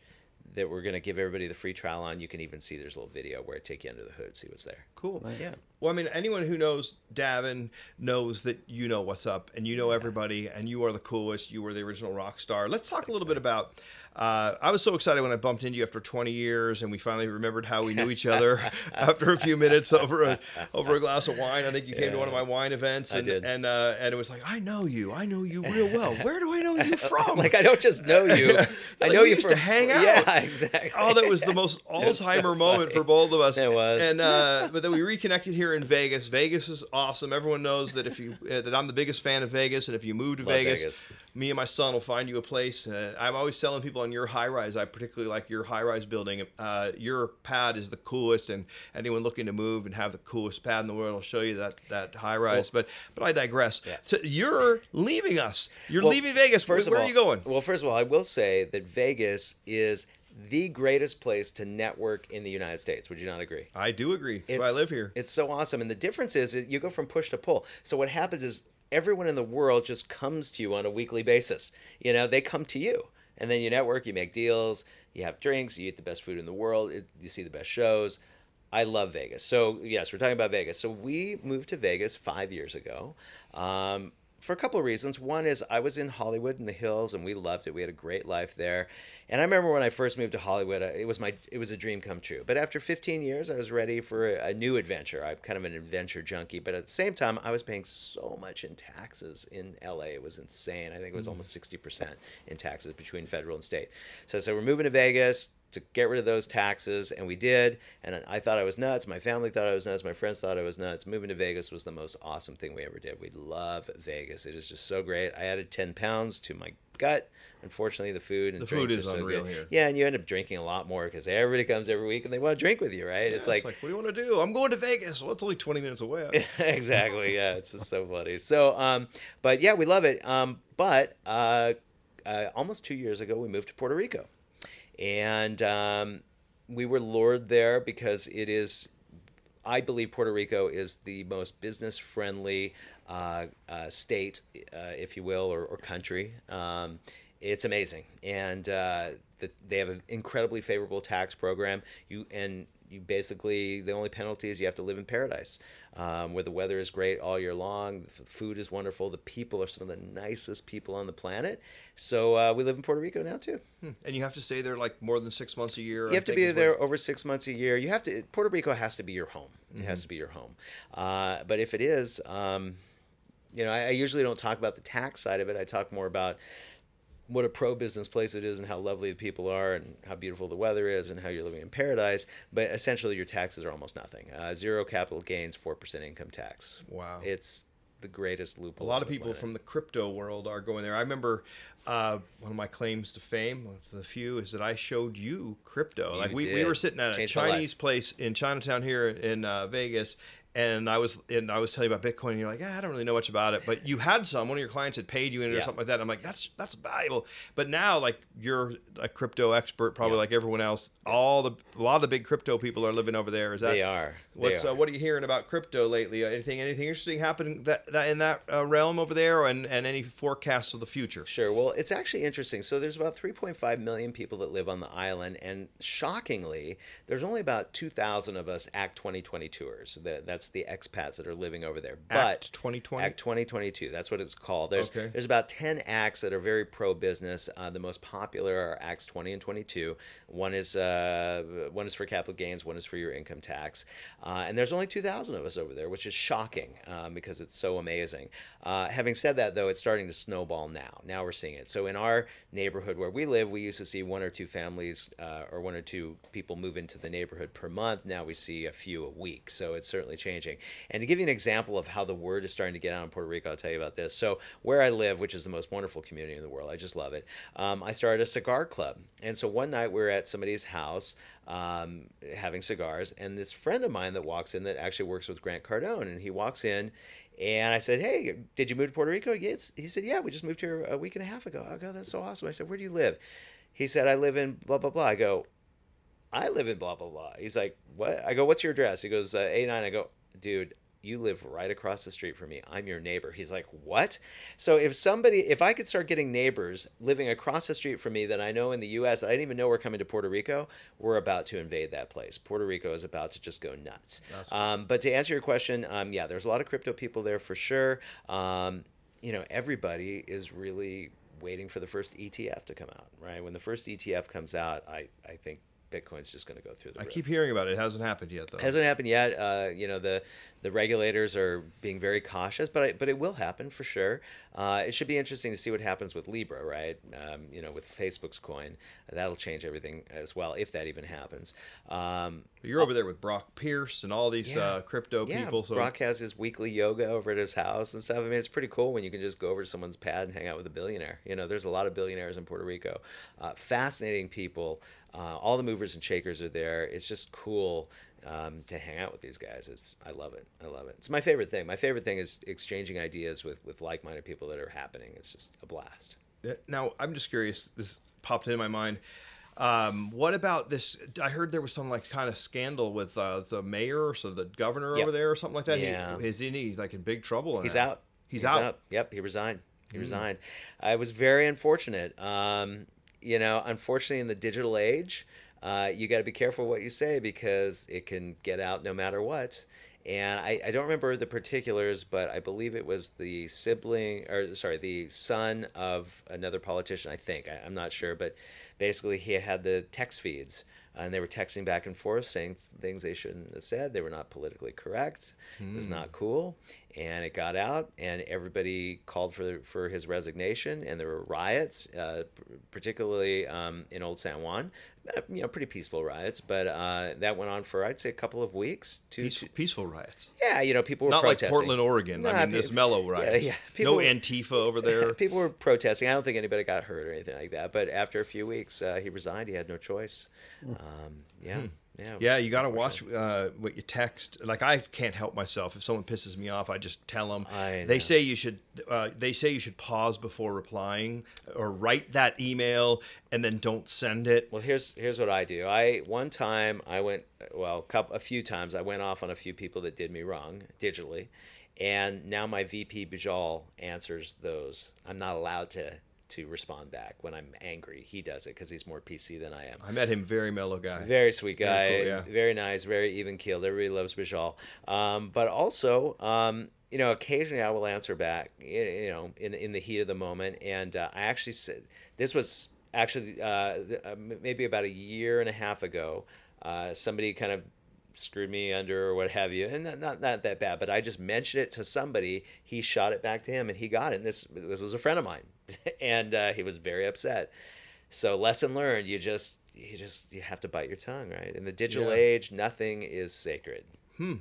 Speaker 2: that we're going to give everybody the free trial on, you can even see there's a little video where I take you under the hood, see what's there.
Speaker 1: Cool.
Speaker 2: Yeah.
Speaker 1: Well, I mean, anyone who knows Davin knows that you know what's up and you know everybody and you are the coolest. You were the original rock star. Let's talk a little bit about. Uh, I was so excited when I bumped into you after 20 years and we finally remembered how we knew each other after a few minutes over a over a glass of wine. I think you came to one of my wine events
Speaker 2: I
Speaker 1: and
Speaker 2: did.
Speaker 1: and uh, and it was like, I know you. I know you real well. Where do I know you from?
Speaker 2: like I don't just know you, I know you
Speaker 1: used
Speaker 2: from
Speaker 1: to hang out.
Speaker 2: Yeah, exactly.
Speaker 1: Oh, that was the most
Speaker 2: was so
Speaker 1: Alzheimer moment for both of us.
Speaker 2: It was.
Speaker 1: And uh, but then we reconnected here in Vegas. Vegas is awesome. Everyone knows that if you uh, that I'm the biggest fan of Vegas, and if you move to Vegas,
Speaker 2: Vegas.
Speaker 1: me and my son will find you a place. Uh, I'm always telling people on your high rise. I particularly like your high rise building. Uh, your pad is the coolest, and anyone looking to move and have the coolest pad in the world I'll show you that that high rise. but but I digress.
Speaker 2: Yeah.
Speaker 1: So you're leaving us. You're
Speaker 2: Well,
Speaker 1: leaving Vegas. Where,
Speaker 2: First of
Speaker 1: where
Speaker 2: all,
Speaker 1: are you going?
Speaker 2: Well, first of all, I will say that Vegas is the greatest place to network in the United States. Would you not agree?
Speaker 1: I do agree. Why I live here.
Speaker 2: It's so awesome. And the difference is you go from push to pull. So what happens is everyone in the world just comes to you on a weekly basis. You know, they come to you. And then you network, you make deals, you have drinks, you eat the best food in the world, you see the best shows. I love Vegas. So, yes, we're talking about Vegas. So, we moved to Vegas five years ago. Um, for a couple of reasons. One is I was in Hollywood in the hills and we loved it. We had a great life there. And I remember when I first moved to Hollywood, uh, it was my it was a dream come true. But after 15 years, I was ready for a, a new adventure. I'm kind of an adventure junkie, but at the same time, I was paying so much in taxes in LA. It was insane. I think it was almost 60% in taxes between federal and state. So so we're moving to Vegas to get rid of those taxes and we did. And i thought i was nuts. My family thought i was nuts. My friends thought i was nuts. Moving to vegas was the most awesome thing we ever did. We love vegas. It is just so great. I added 10 pounds to my gut. Unfortunately the food and
Speaker 1: The food is
Speaker 2: so
Speaker 1: unreal
Speaker 2: good.
Speaker 1: here.
Speaker 2: yeah and you end up drinking a lot more because everybody comes every week and they want to drink with you right? It's
Speaker 1: Yeah,
Speaker 2: like,
Speaker 1: what do you want to do? I'm going to Vegas. Well, it's only 20 minutes away.
Speaker 2: exactly. Yeah it's just so funny. So um but yeah we love it. Um but uh, uh almost two years ago we moved to puerto rico and um we were lured there because it is I believe Puerto Rico is the most business friendly uh, uh, state, uh, if you will, or, or country. Um, it's amazing, and uh, the, they have an incredibly favorable tax program. You and you basically the only penalty is you have to live in paradise, um, where the weather is great all year long. The food is wonderful. The people are some of the nicest people on the planet. So uh, we live in Puerto Rico now too.
Speaker 1: and you have to stay there like more than six months a year.
Speaker 2: You have to be there over six months a year. You have to. Puerto Rico has to be your home. It has to be your home. Uh, but if it is, um, you know, I, I usually don't talk about the tax side of it. I talk more about what a pro business place it is and how lovely the people are and how beautiful the weather is and how you're living in paradise. But essentially, your taxes are almost nothing. Uh, zero capital gains, four percent income tax.
Speaker 1: Wow.
Speaker 2: It's the greatest loophole.
Speaker 1: a
Speaker 2: lot
Speaker 1: of people
Speaker 2: planet.
Speaker 1: from the crypto world are going there. I remember uh, one of my claims to fame, one of the few, is that I showed you crypto.
Speaker 2: You
Speaker 1: like we, we were sitting at a
Speaker 2: Changed life.
Speaker 1: Chinese place in Chinatown here in uh, Vegas. And I was and I was telling you about Bitcoin, and you're like, yeah, I don't really know much about it. But you had some. One of your clients had paid you in it or something like that. And I'm like, that's that's valuable. But now, like, you're a crypto expert, probably
Speaker 2: Yeah.
Speaker 1: like everyone else. All the a lot of the big crypto people are living over there. Is that
Speaker 2: They are. They
Speaker 1: What's
Speaker 2: are.
Speaker 1: uh, what are you hearing about crypto lately? Uh, Anything anything interesting happening that, that in that uh, realm over there, and and any forecasts of the future?
Speaker 2: Sure. Well, it's actually interesting. So there's about 3.5 million people that live on the island, and shockingly, there's only about 2,000 of us Act 2022ers. That, that's the expats that are living over there. But
Speaker 1: Act 2020.
Speaker 2: Act 2022. That's what it's called. There's
Speaker 1: Okay.
Speaker 2: there's about 10 acts that are very pro business. Uh, the most popular are Acts 20 and 22. One is uh, one is for capital gains. One is for your income tax. Uh, and there's only 2,000 of us over there, which is shocking um, because it's so amazing. Uh, having said that, though, it's starting to snowball now. Now we're seeing it. So in our neighborhood where we live, we used to see one or two families uh, or one or two people move into the neighborhood per month. Now we see a few a week. So it's certainly changing. And to give you an example of how the word is starting to get out in Puerto Rico, I'll tell you about this. So where I live, which is the most wonderful community in the world, I just love it. Um, I started a cigar club, and so one night we were at somebody's house um, having cigars, and this friend of mine that walks in that actually works with Grant Cardone, and he walks in. And I said, "Hey, did you move to Puerto Rico?" He said, "Yeah, we just moved here a week and a half ago." I go, "That's so awesome." I said, "Where do you live?" He said, "I live in blah blah blah." I go, I live in blah blah blah. He's like, what? I go, what's your address? He goes, uh, A nine. I go, dude, you live right across the street from me. I'm your neighbor. He's like, what? So if somebody, if I could start getting neighbors living across the street from me that I know in the U.S. I didn't even know we're coming to Puerto Rico. We're about to invade that place. Puerto Rico is about to just go nuts.
Speaker 1: That's
Speaker 2: Um, but to answer your question, um, yeah, there's a lot of crypto people there for sure. Um, you know, everybody is really waiting for the first ETF to come out, right? When the first ETF comes out, I, I think Bitcoin's just going to go through the
Speaker 1: I
Speaker 2: roof.
Speaker 1: keep hearing about it. It hasn't happened yet, though.
Speaker 2: Hasn't happened yet. Uh, you know the the regulators are being very cautious, but I, but it will happen for sure. Uh, it should be interesting to see what happens with Libra, right? Um, you know, with Facebook's coin, that'll change everything as well if that even happens. Um,
Speaker 1: You're over there with Brock Pierce and all these
Speaker 2: Yeah.
Speaker 1: uh, crypto
Speaker 2: yeah,
Speaker 1: people. So
Speaker 2: Brock has his weekly yoga over at his house and stuff. I mean, it's pretty cool when you can just go over to someone's pad and hang out with a billionaire. You know, there's a lot of billionaires in Puerto Rico. Uh, fascinating people. Uh, all the movers and shakers are there. It's just cool um, to hang out with these guys. It's, I love it. I love it. It's my favorite thing. My favorite thing is exchanging ideas with, with like-minded people that are happening. It's just a blast.
Speaker 1: Uh, now I'm just curious. This popped into my mind. Um, what about this? I heard there was some like kind of scandal with uh, the mayor, or so the governor
Speaker 2: Yep.
Speaker 1: over there, or something like that.
Speaker 2: Yeah.
Speaker 1: He, is he like in big trouble?
Speaker 2: He's out.
Speaker 1: He's, out.
Speaker 2: Yep, he resigned. He resigned. Uh, it was very unfortunate. Um, you know, unfortunately, in the digital age, uh, you got to be careful what you say because it can get out no matter what. And I, I don't remember the particulars, but I believe it was the sibling, or sorry, the son of another politician. I think I, I'm not sure, but basically he had the text feeds, and they were texting back and forth, saying things they shouldn't have said. They were not politically correct. It was not cool, and it got out, and everybody called for for his resignation, and there were riots, uh, particularly um, in Old San Juan. Uh, you know, pretty peaceful riots, but uh, that went on for I'd say a couple of weeks. Two,
Speaker 1: Peaceful, peaceful riots.
Speaker 2: yeah, you know, people were
Speaker 1: Not like. Portland, Oregon.
Speaker 2: Nah,
Speaker 1: I mean, this mellow riots.
Speaker 2: yeah,
Speaker 1: no
Speaker 2: people-
Speaker 1: Antifa over there.
Speaker 2: People were protesting. I don't think anybody got hurt or anything like that. But after a few weeks, uh, he resigned. He had no choice. Um, yeah, yeah.
Speaker 1: Hmm. Yeah,
Speaker 2: was
Speaker 1: you got to watch uh, what you text. Like I can't help myself. If someone pisses me off, I just tell them.
Speaker 2: I
Speaker 1: They say you should. Uh, they say you should pause before replying, or write that email and then don't send it.
Speaker 2: Well, here's here's what I do. I one time I went well, couple, a few times I went off on a few people that did me wrong digitally, and now my VP Bijal answers those. I'm not allowed to to respond back when I'm angry. He does it because he's more PC than I am.
Speaker 1: I met him, very mellow guy.
Speaker 2: Very sweet
Speaker 1: Very
Speaker 2: guy,
Speaker 1: cool, yeah.
Speaker 2: very nice, very even keeled. Everybody loves Bijal. Um, but also, um, you know, occasionally I will answer back, you know, in in the heat of the moment. And uh, I actually said this was actually uh, uh, maybe about a year and a half ago. Uh, somebody kind of screwed me under or what have you, and not, not not that bad. But I just mentioned it to somebody. He shot it back to him, and he got it. And this this was a friend of mine, and uh, he was very upset. So lesson learned. You just you just you have to bite your tongue, right? In the digital
Speaker 1: Yeah.
Speaker 2: age, nothing is sacred. Hmm.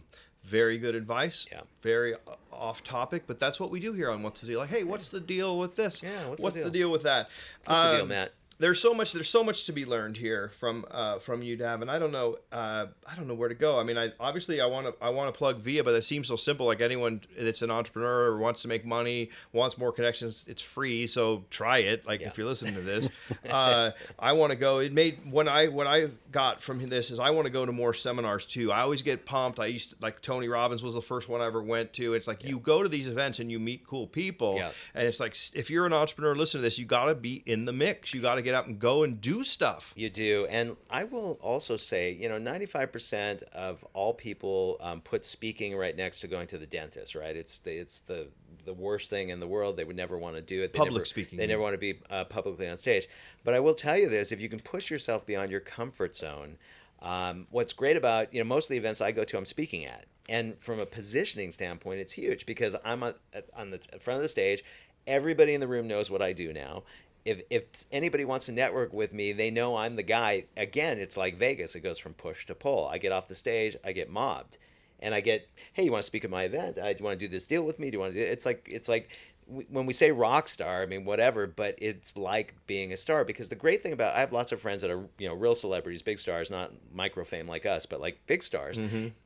Speaker 1: Very good advice.
Speaker 2: Yeah.
Speaker 1: Very uh, off topic, but that's what we do here on What's the Deal. Like, hey, what's the deal with this?
Speaker 2: Yeah, what's the
Speaker 1: the
Speaker 2: deal?
Speaker 1: deal with that?
Speaker 2: What's the deal,
Speaker 1: Um,
Speaker 2: Matt?
Speaker 1: There's so much. There's so much to be learned here from uh, from you, Dav, and I don't know. Uh, I don't know where to go. I mean, I obviously I want to I want to plug Via, but it seems so simple. Like anyone that's an entrepreneur or wants to make money, wants more connections, it's free. So try it. Like
Speaker 2: Yeah.
Speaker 1: if you're listening to this, uh, I want to go. It made when I what I got from this is I want to go to more seminars too. I always get pumped. I used to, like Tony Robbins was the first one I ever went to. It's like you go to these events and you meet cool people,
Speaker 2: Yeah.
Speaker 1: and it's like if you're an entrepreneur, listen to this. You got to be in the mix. You got to get out and go and do stuff.
Speaker 2: You do. And I will also say, you know, 95% of all people um, put speaking right next to going to the dentist, right? It's the, it's the, the worst thing in the world. They would never want to do it. They
Speaker 1: Public
Speaker 2: never,
Speaker 1: speaking,
Speaker 2: They never want to be uh, publicly on stage. But I will tell you this if you can push yourself beyond your comfort zone, um, what's great about, you know, most of the events I go to, I'm speaking at. And from a positioning standpoint, it's huge because I'm on, on the front of the stage. Everybody in the room knows what I do now if if anybody wants to network with me, they know I'm the guy. Again, it's like Vegas. It goes from push to pull. I get off the stage, I get mobbed, and I get, hey, you want to speak at my event? Uh, do you want to do this deal with me? Do you want to do? It's like it's like when we say rock star. I mean, whatever, but it's like being a star because the great thing about I have lots of friends that are you know real celebrities, big stars, not micro fame like us, but like big stars,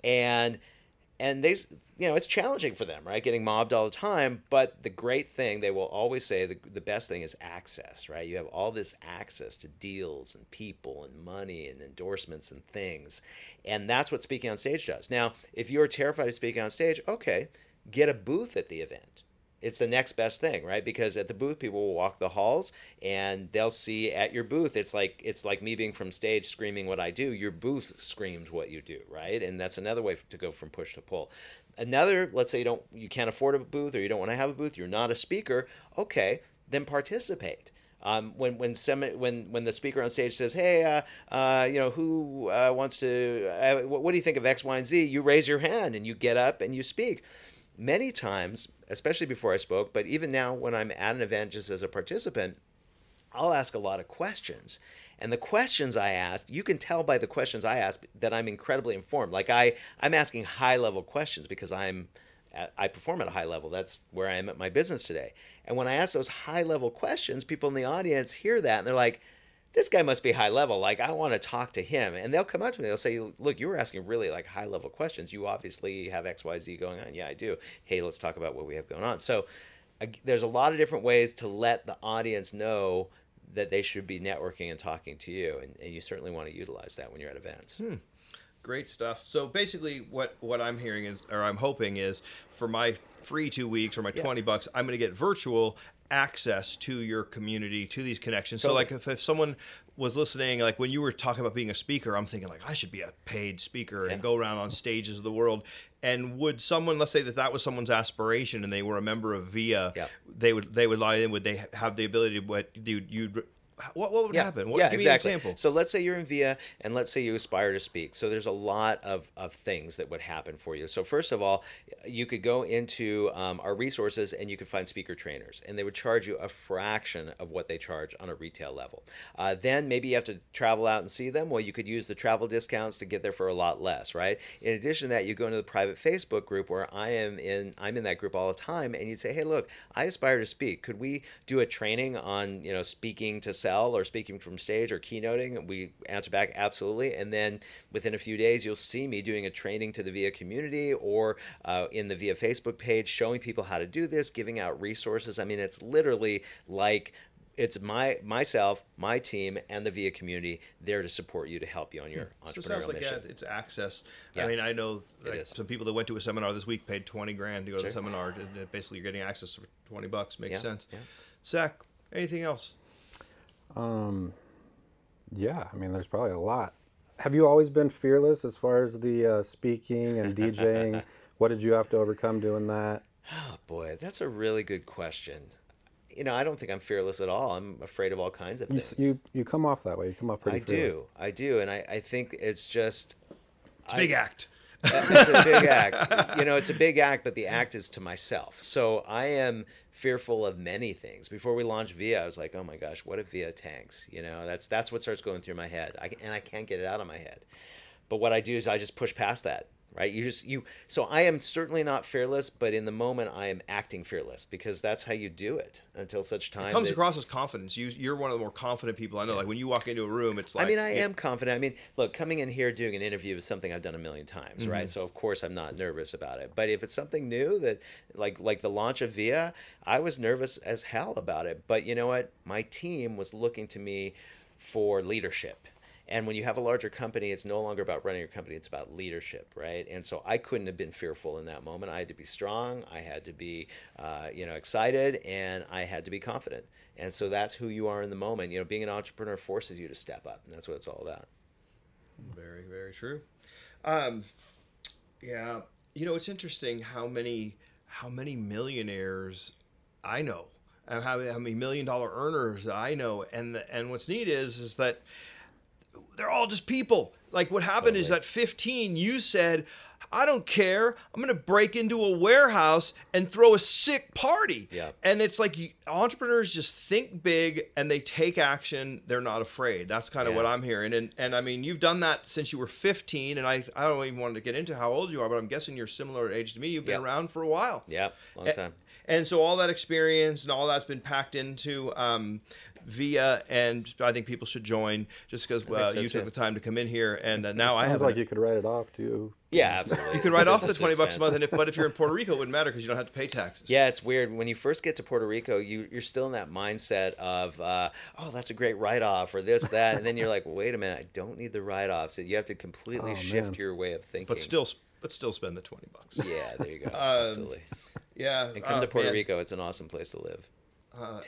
Speaker 2: and and they you know it's challenging for them right? Getting mobbed all the time. But the great thing they will always say the, the best thing is access right? You have all this access to deals and people and money and endorsements and things. And that's what speaking on stage does. Now if you're terrified of speaking on stage okay get a booth at the event it's the next best thing right? Because at the booth people will walk the halls and they'll see at your booth it's like it's like me being from stage screaming what i do. Your booth screams what you do right? And that's another way to go from push to pull. Another let's say you don't you can't afford a booth or you don't want to have a booth you're not a speaker okay then participate. Um, when when semi, when when the speaker on stage says, "Hey, uh, uh, you know, who uh, wants to? Uh, what do you think of X, Y, and Z?" You raise your hand and you get up and you speak. Many times, especially before I spoke, but even now when I'm at an event just as a participant, I'll ask a lot of questions. And the questions I ask, you can tell by the questions I ask that I'm incredibly informed. Like I, I'm asking high level questions because I'm, I perform at a high level. That's where I am at my business today. And when I ask those high level questions, people in the audience hear that and they're like, this guy must be high level. Like I want to talk to him, and they'll come up to me. They'll say, "Look, you were asking really like high level questions. You obviously have X, Y, Z going on." Yeah, I do. Hey, let's talk about what we have going on. So, ag- there's a lot of different ways to let the audience know that they should be networking and talking to you, and, and you certainly want to utilize that when you're at events. Hmm.
Speaker 1: Great stuff. So basically, what what I'm hearing is, or I'm hoping is, for my free two weeks or my
Speaker 2: Yeah.
Speaker 1: twenty bucks, I'm going to get virtual access to your community, to these connections. So, like, if, if someone was listening, like when you were talking about being a speaker, I'm thinking like I should be a paid speaker
Speaker 2: Yeah.
Speaker 1: and go around on stages of the world. And would someone, let's say that that was someone's aspiration, and they were a member of VIA,
Speaker 2: Yeah.
Speaker 1: they would they would lie in. Would they have the ability to what you you what what would happen? What,
Speaker 2: yeah,
Speaker 1: give
Speaker 2: exactly.
Speaker 1: me an example.
Speaker 2: So let's say you're in VIA and let's say you aspire to speak. So there's a lot of, of things that would happen for you. So first of all, you could go into um, our resources and you could find speaker trainers and they would charge you a fraction of what they charge on a retail level. Uh, then maybe you have to travel out and see them. Well, you could use the travel discounts to get there for a lot less, right? In addition to that, you go into the private Facebook group where I am in, I'm in that group all the time and you'd say, hey, look, I aspire to speak. Could we do a training on, you know, speaking to sell or speaking from stage or keynoting? We answer back, absolutely. And then within a few days, you'll see me doing a training to the VIA community or uh, in the VIA Facebook page, showing people how to do this, giving out resources. I mean, it's literally like it's my myself, my team, and the VIA community there to support you to help you on your
Speaker 1: So it
Speaker 2: entrepreneurial
Speaker 1: sounds like
Speaker 2: mission.
Speaker 1: yeah, it's access.
Speaker 2: Yeah.
Speaker 1: I mean, I know like, some people that went to a seminar this week paid twenty grand to go to the seminar. And basically, you're getting access for twenty bucks. Makes
Speaker 2: Yeah,
Speaker 1: sense.
Speaker 2: yeah.
Speaker 1: Zach, anything else?
Speaker 3: Um, yeah, I mean, there's probably a lot. Have you always been fearless as far as the uh, speaking and DJing? what did you have to overcome doing that?
Speaker 2: Oh boy, that's a really good question. You know, I don't think I'm fearless at all. I'm afraid of all kinds of
Speaker 3: You,
Speaker 2: things.
Speaker 3: s- you you come off that way. You come off pretty
Speaker 2: I
Speaker 3: fearless.
Speaker 2: do, I do, and I, I think it's just
Speaker 1: It's a big act.
Speaker 2: It's a big act. You know, it's a big act, but the act is to myself. So I am fearful of many things. Before we launched Via, I was like, "Oh my gosh, what if Via tanks?" You know, that's that's what starts going through my head, I, and I can't get it out of my head. But what I do is I just push past that right you just you so i am certainly not fearless but in the moment i am acting fearless because that's how you do it until such time
Speaker 1: It comes
Speaker 2: that-
Speaker 1: across as confidence. You, you're one of the more confident people I know. Like when you walk into a room, it's like
Speaker 2: I mean, I
Speaker 1: yeah,
Speaker 2: am confident. I mean, look, coming in here doing an interview is something I've done a million times, right? Mm-hmm. So of course I'm not nervous about it. But if it's something new that, like, like the launch of Via, I was nervous as hell about it. But you know what? My team was looking to me for leadership. And when you have a larger company, it's no longer about running your company; it's about leadership, right? And so I couldn't have been fearful in that moment. I had to be strong. I had to be, uh, you know, excited, and I had to be confident. And so that's who you are in the moment. You know, being an entrepreneur forces you to step up, and that's what it's all about.
Speaker 1: Very, very true. Um, yeah, you know, it's interesting how many how many millionaires I know, how, how many million dollar earners I know, and the, and what's neat is is that they're all just people. Like what happened is
Speaker 2: Totally.
Speaker 1: at 15, you said, I don't care. I'm going to break into a warehouse and throw a sick party.
Speaker 2: Yeah.
Speaker 1: And it's like you, entrepreneurs just think big and they take action. They're not afraid. That's kind of
Speaker 2: Yeah.
Speaker 1: what I'm hearing. And and I mean, you've done that since you were 15. And I, I don't even want to get into how old you are, but I'm guessing you're similar age to me. You've been
Speaker 2: Yep.
Speaker 1: around for a while.
Speaker 2: Yeah, long time.
Speaker 1: And so all that experience and all that's been packed into um, Via, and I think people should join just because uh,
Speaker 2: so,
Speaker 1: you
Speaker 2: too.
Speaker 1: took the time to come in here. And uh, now I have
Speaker 3: like
Speaker 1: an-
Speaker 3: you could write it off too.
Speaker 2: Yeah, absolutely.
Speaker 1: you could write off the twenty bucks a month, and if, but if you're in Puerto Rico, it wouldn't matter because you don't have to pay taxes.
Speaker 2: Yeah, it's weird when you first get to Puerto Rico. You you're still in that mindset of, uh, oh, that's a great write off or this that, and then you're like, wait a minute, I don't need the write off. So you have to completely
Speaker 3: Oh,
Speaker 2: shift
Speaker 3: man.
Speaker 2: your way of thinking.
Speaker 1: but still, but still spend the twenty bucks.
Speaker 2: yeah, there you go.
Speaker 1: Um,
Speaker 2: absolutely.
Speaker 1: Yeah,
Speaker 2: And come
Speaker 1: uh,
Speaker 2: to Puerto
Speaker 1: man,
Speaker 2: Rico. It's an awesome place to live.
Speaker 1: Uh,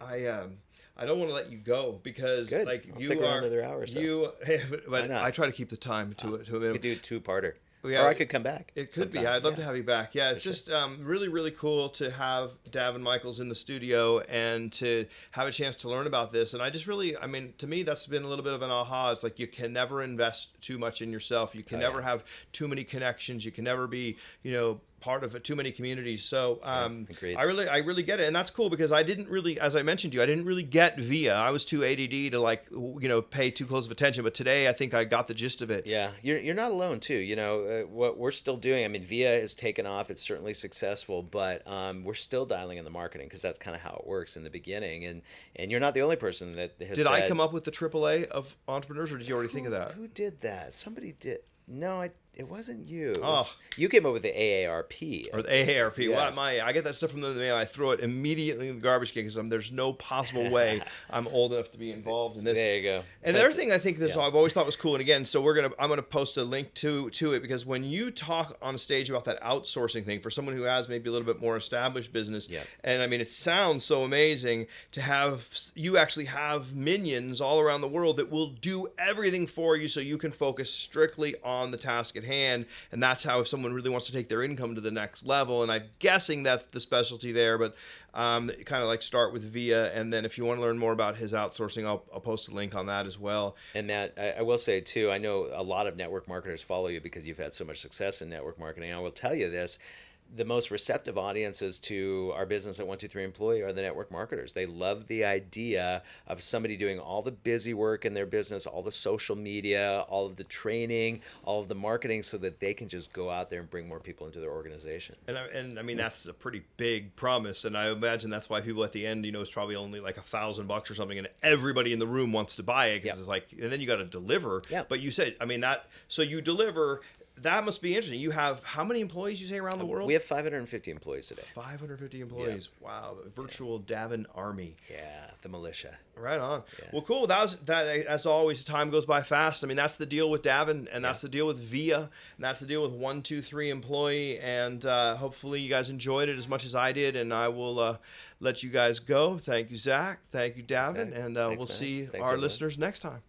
Speaker 1: I, I um. I don't want to let you go because
Speaker 2: Good.
Speaker 1: like
Speaker 2: I'll
Speaker 1: you are
Speaker 2: another hour or so.
Speaker 1: you but? I try to keep the time to to a
Speaker 2: We
Speaker 1: minimum.
Speaker 2: do a two parter.
Speaker 1: Yeah,
Speaker 2: or I could come back.
Speaker 1: It could be. I'd love
Speaker 2: Yeah.
Speaker 1: to have you back. Yeah, it's just um, really, really cool to have Davin Michaels in the studio and to have a chance to learn about this. And I just really, I mean, to me, that's been a little bit of an aha. It's like you can never invest too much in yourself. You can
Speaker 2: Oh,
Speaker 1: never
Speaker 2: yeah.
Speaker 1: have too many connections. You can never be, you know, part of too many communities. So um,
Speaker 2: agreed.
Speaker 1: I really, I really get it, and that's cool because I didn't really, as I mentioned to you, I didn't really get Via. I was too ADD to like, you know, pay too close of attention. But today, I think I got the gist of it.
Speaker 2: Yeah, you're, you're not alone too. You know uh, what we're still doing. I mean, Via has taken off. It's certainly successful, but um, we're still dialing in the marketing because that's kind of how it works in the beginning. And and you're not the only person that has.
Speaker 1: Did I come up with the AAA of entrepreneurs, or did you already think of that?
Speaker 2: Who did that? Somebody did. No, I, it wasn't you.
Speaker 1: Oh.
Speaker 2: was- you came up with the AARP.
Speaker 1: or the AARP. Well,
Speaker 2: Yes.
Speaker 1: my, I get that stuff from the mail. I throw it immediately in the garbage can because there's no possible way I'm old enough to be involved in this.
Speaker 2: There you go.
Speaker 1: And
Speaker 2: But-
Speaker 1: the other thing I think that
Speaker 2: yeah.
Speaker 1: I've always thought was cool, and again, so we're gonna I'm gonna post a link to to it because when you talk on stage about that outsourcing thing for someone who has maybe a little bit more established business,
Speaker 2: Yeah.
Speaker 1: and I mean it sounds so amazing to have you actually have minions all around the world that will do everything for you, so you can focus strictly on the task hand, and that's how if someone really wants to take their income to the next level, and I'm guessing that's the specialty there, but um, kind of like start with Via, and then if you want to learn more about his outsourcing, I'll, I'll post a link on that as well.
Speaker 2: And Matt, I, I will say too, I know a lot of network marketers follow you because you've had so much success in network marketing. I will tell you this. The most receptive audiences to our business at 123 Employee are the network marketers. They love the idea of somebody doing all the busy work in their business, all the social media, all of the training, all of the marketing, so that they can just go out there and bring more people into their organization.
Speaker 1: And I, and I mean that's a pretty big promise, and I imagine that's why people at the end, you know, it's probably only like a thousand bucks or something, and everybody in the room wants to buy it because
Speaker 2: Yeah.
Speaker 1: it's like, and then you got to deliver.
Speaker 2: Yeah.
Speaker 1: But you said, I mean that, so you deliver. That must be interesting. You have how many employees you say around the world?
Speaker 2: We have 550 employees today.
Speaker 1: 550 employees. Wow, a virtual Davin army.
Speaker 2: Yeah, the militia.
Speaker 1: Right on.
Speaker 2: Yeah.
Speaker 1: Well, cool. That was that. As always, time goes by fast. I mean, that's the deal with Davin, and that's the deal with Via, and that's the deal with one, two, three employee. And uh, hopefully, you guys enjoyed it as much as I did. And I will uh, let you guys go. Thank you, Zach. Thank you, Davin.
Speaker 2: Zach.
Speaker 1: And uh,
Speaker 2: Thanks,
Speaker 1: we'll
Speaker 2: man.
Speaker 1: see
Speaker 2: Thanks,
Speaker 1: our
Speaker 2: everyone.
Speaker 1: listeners next time.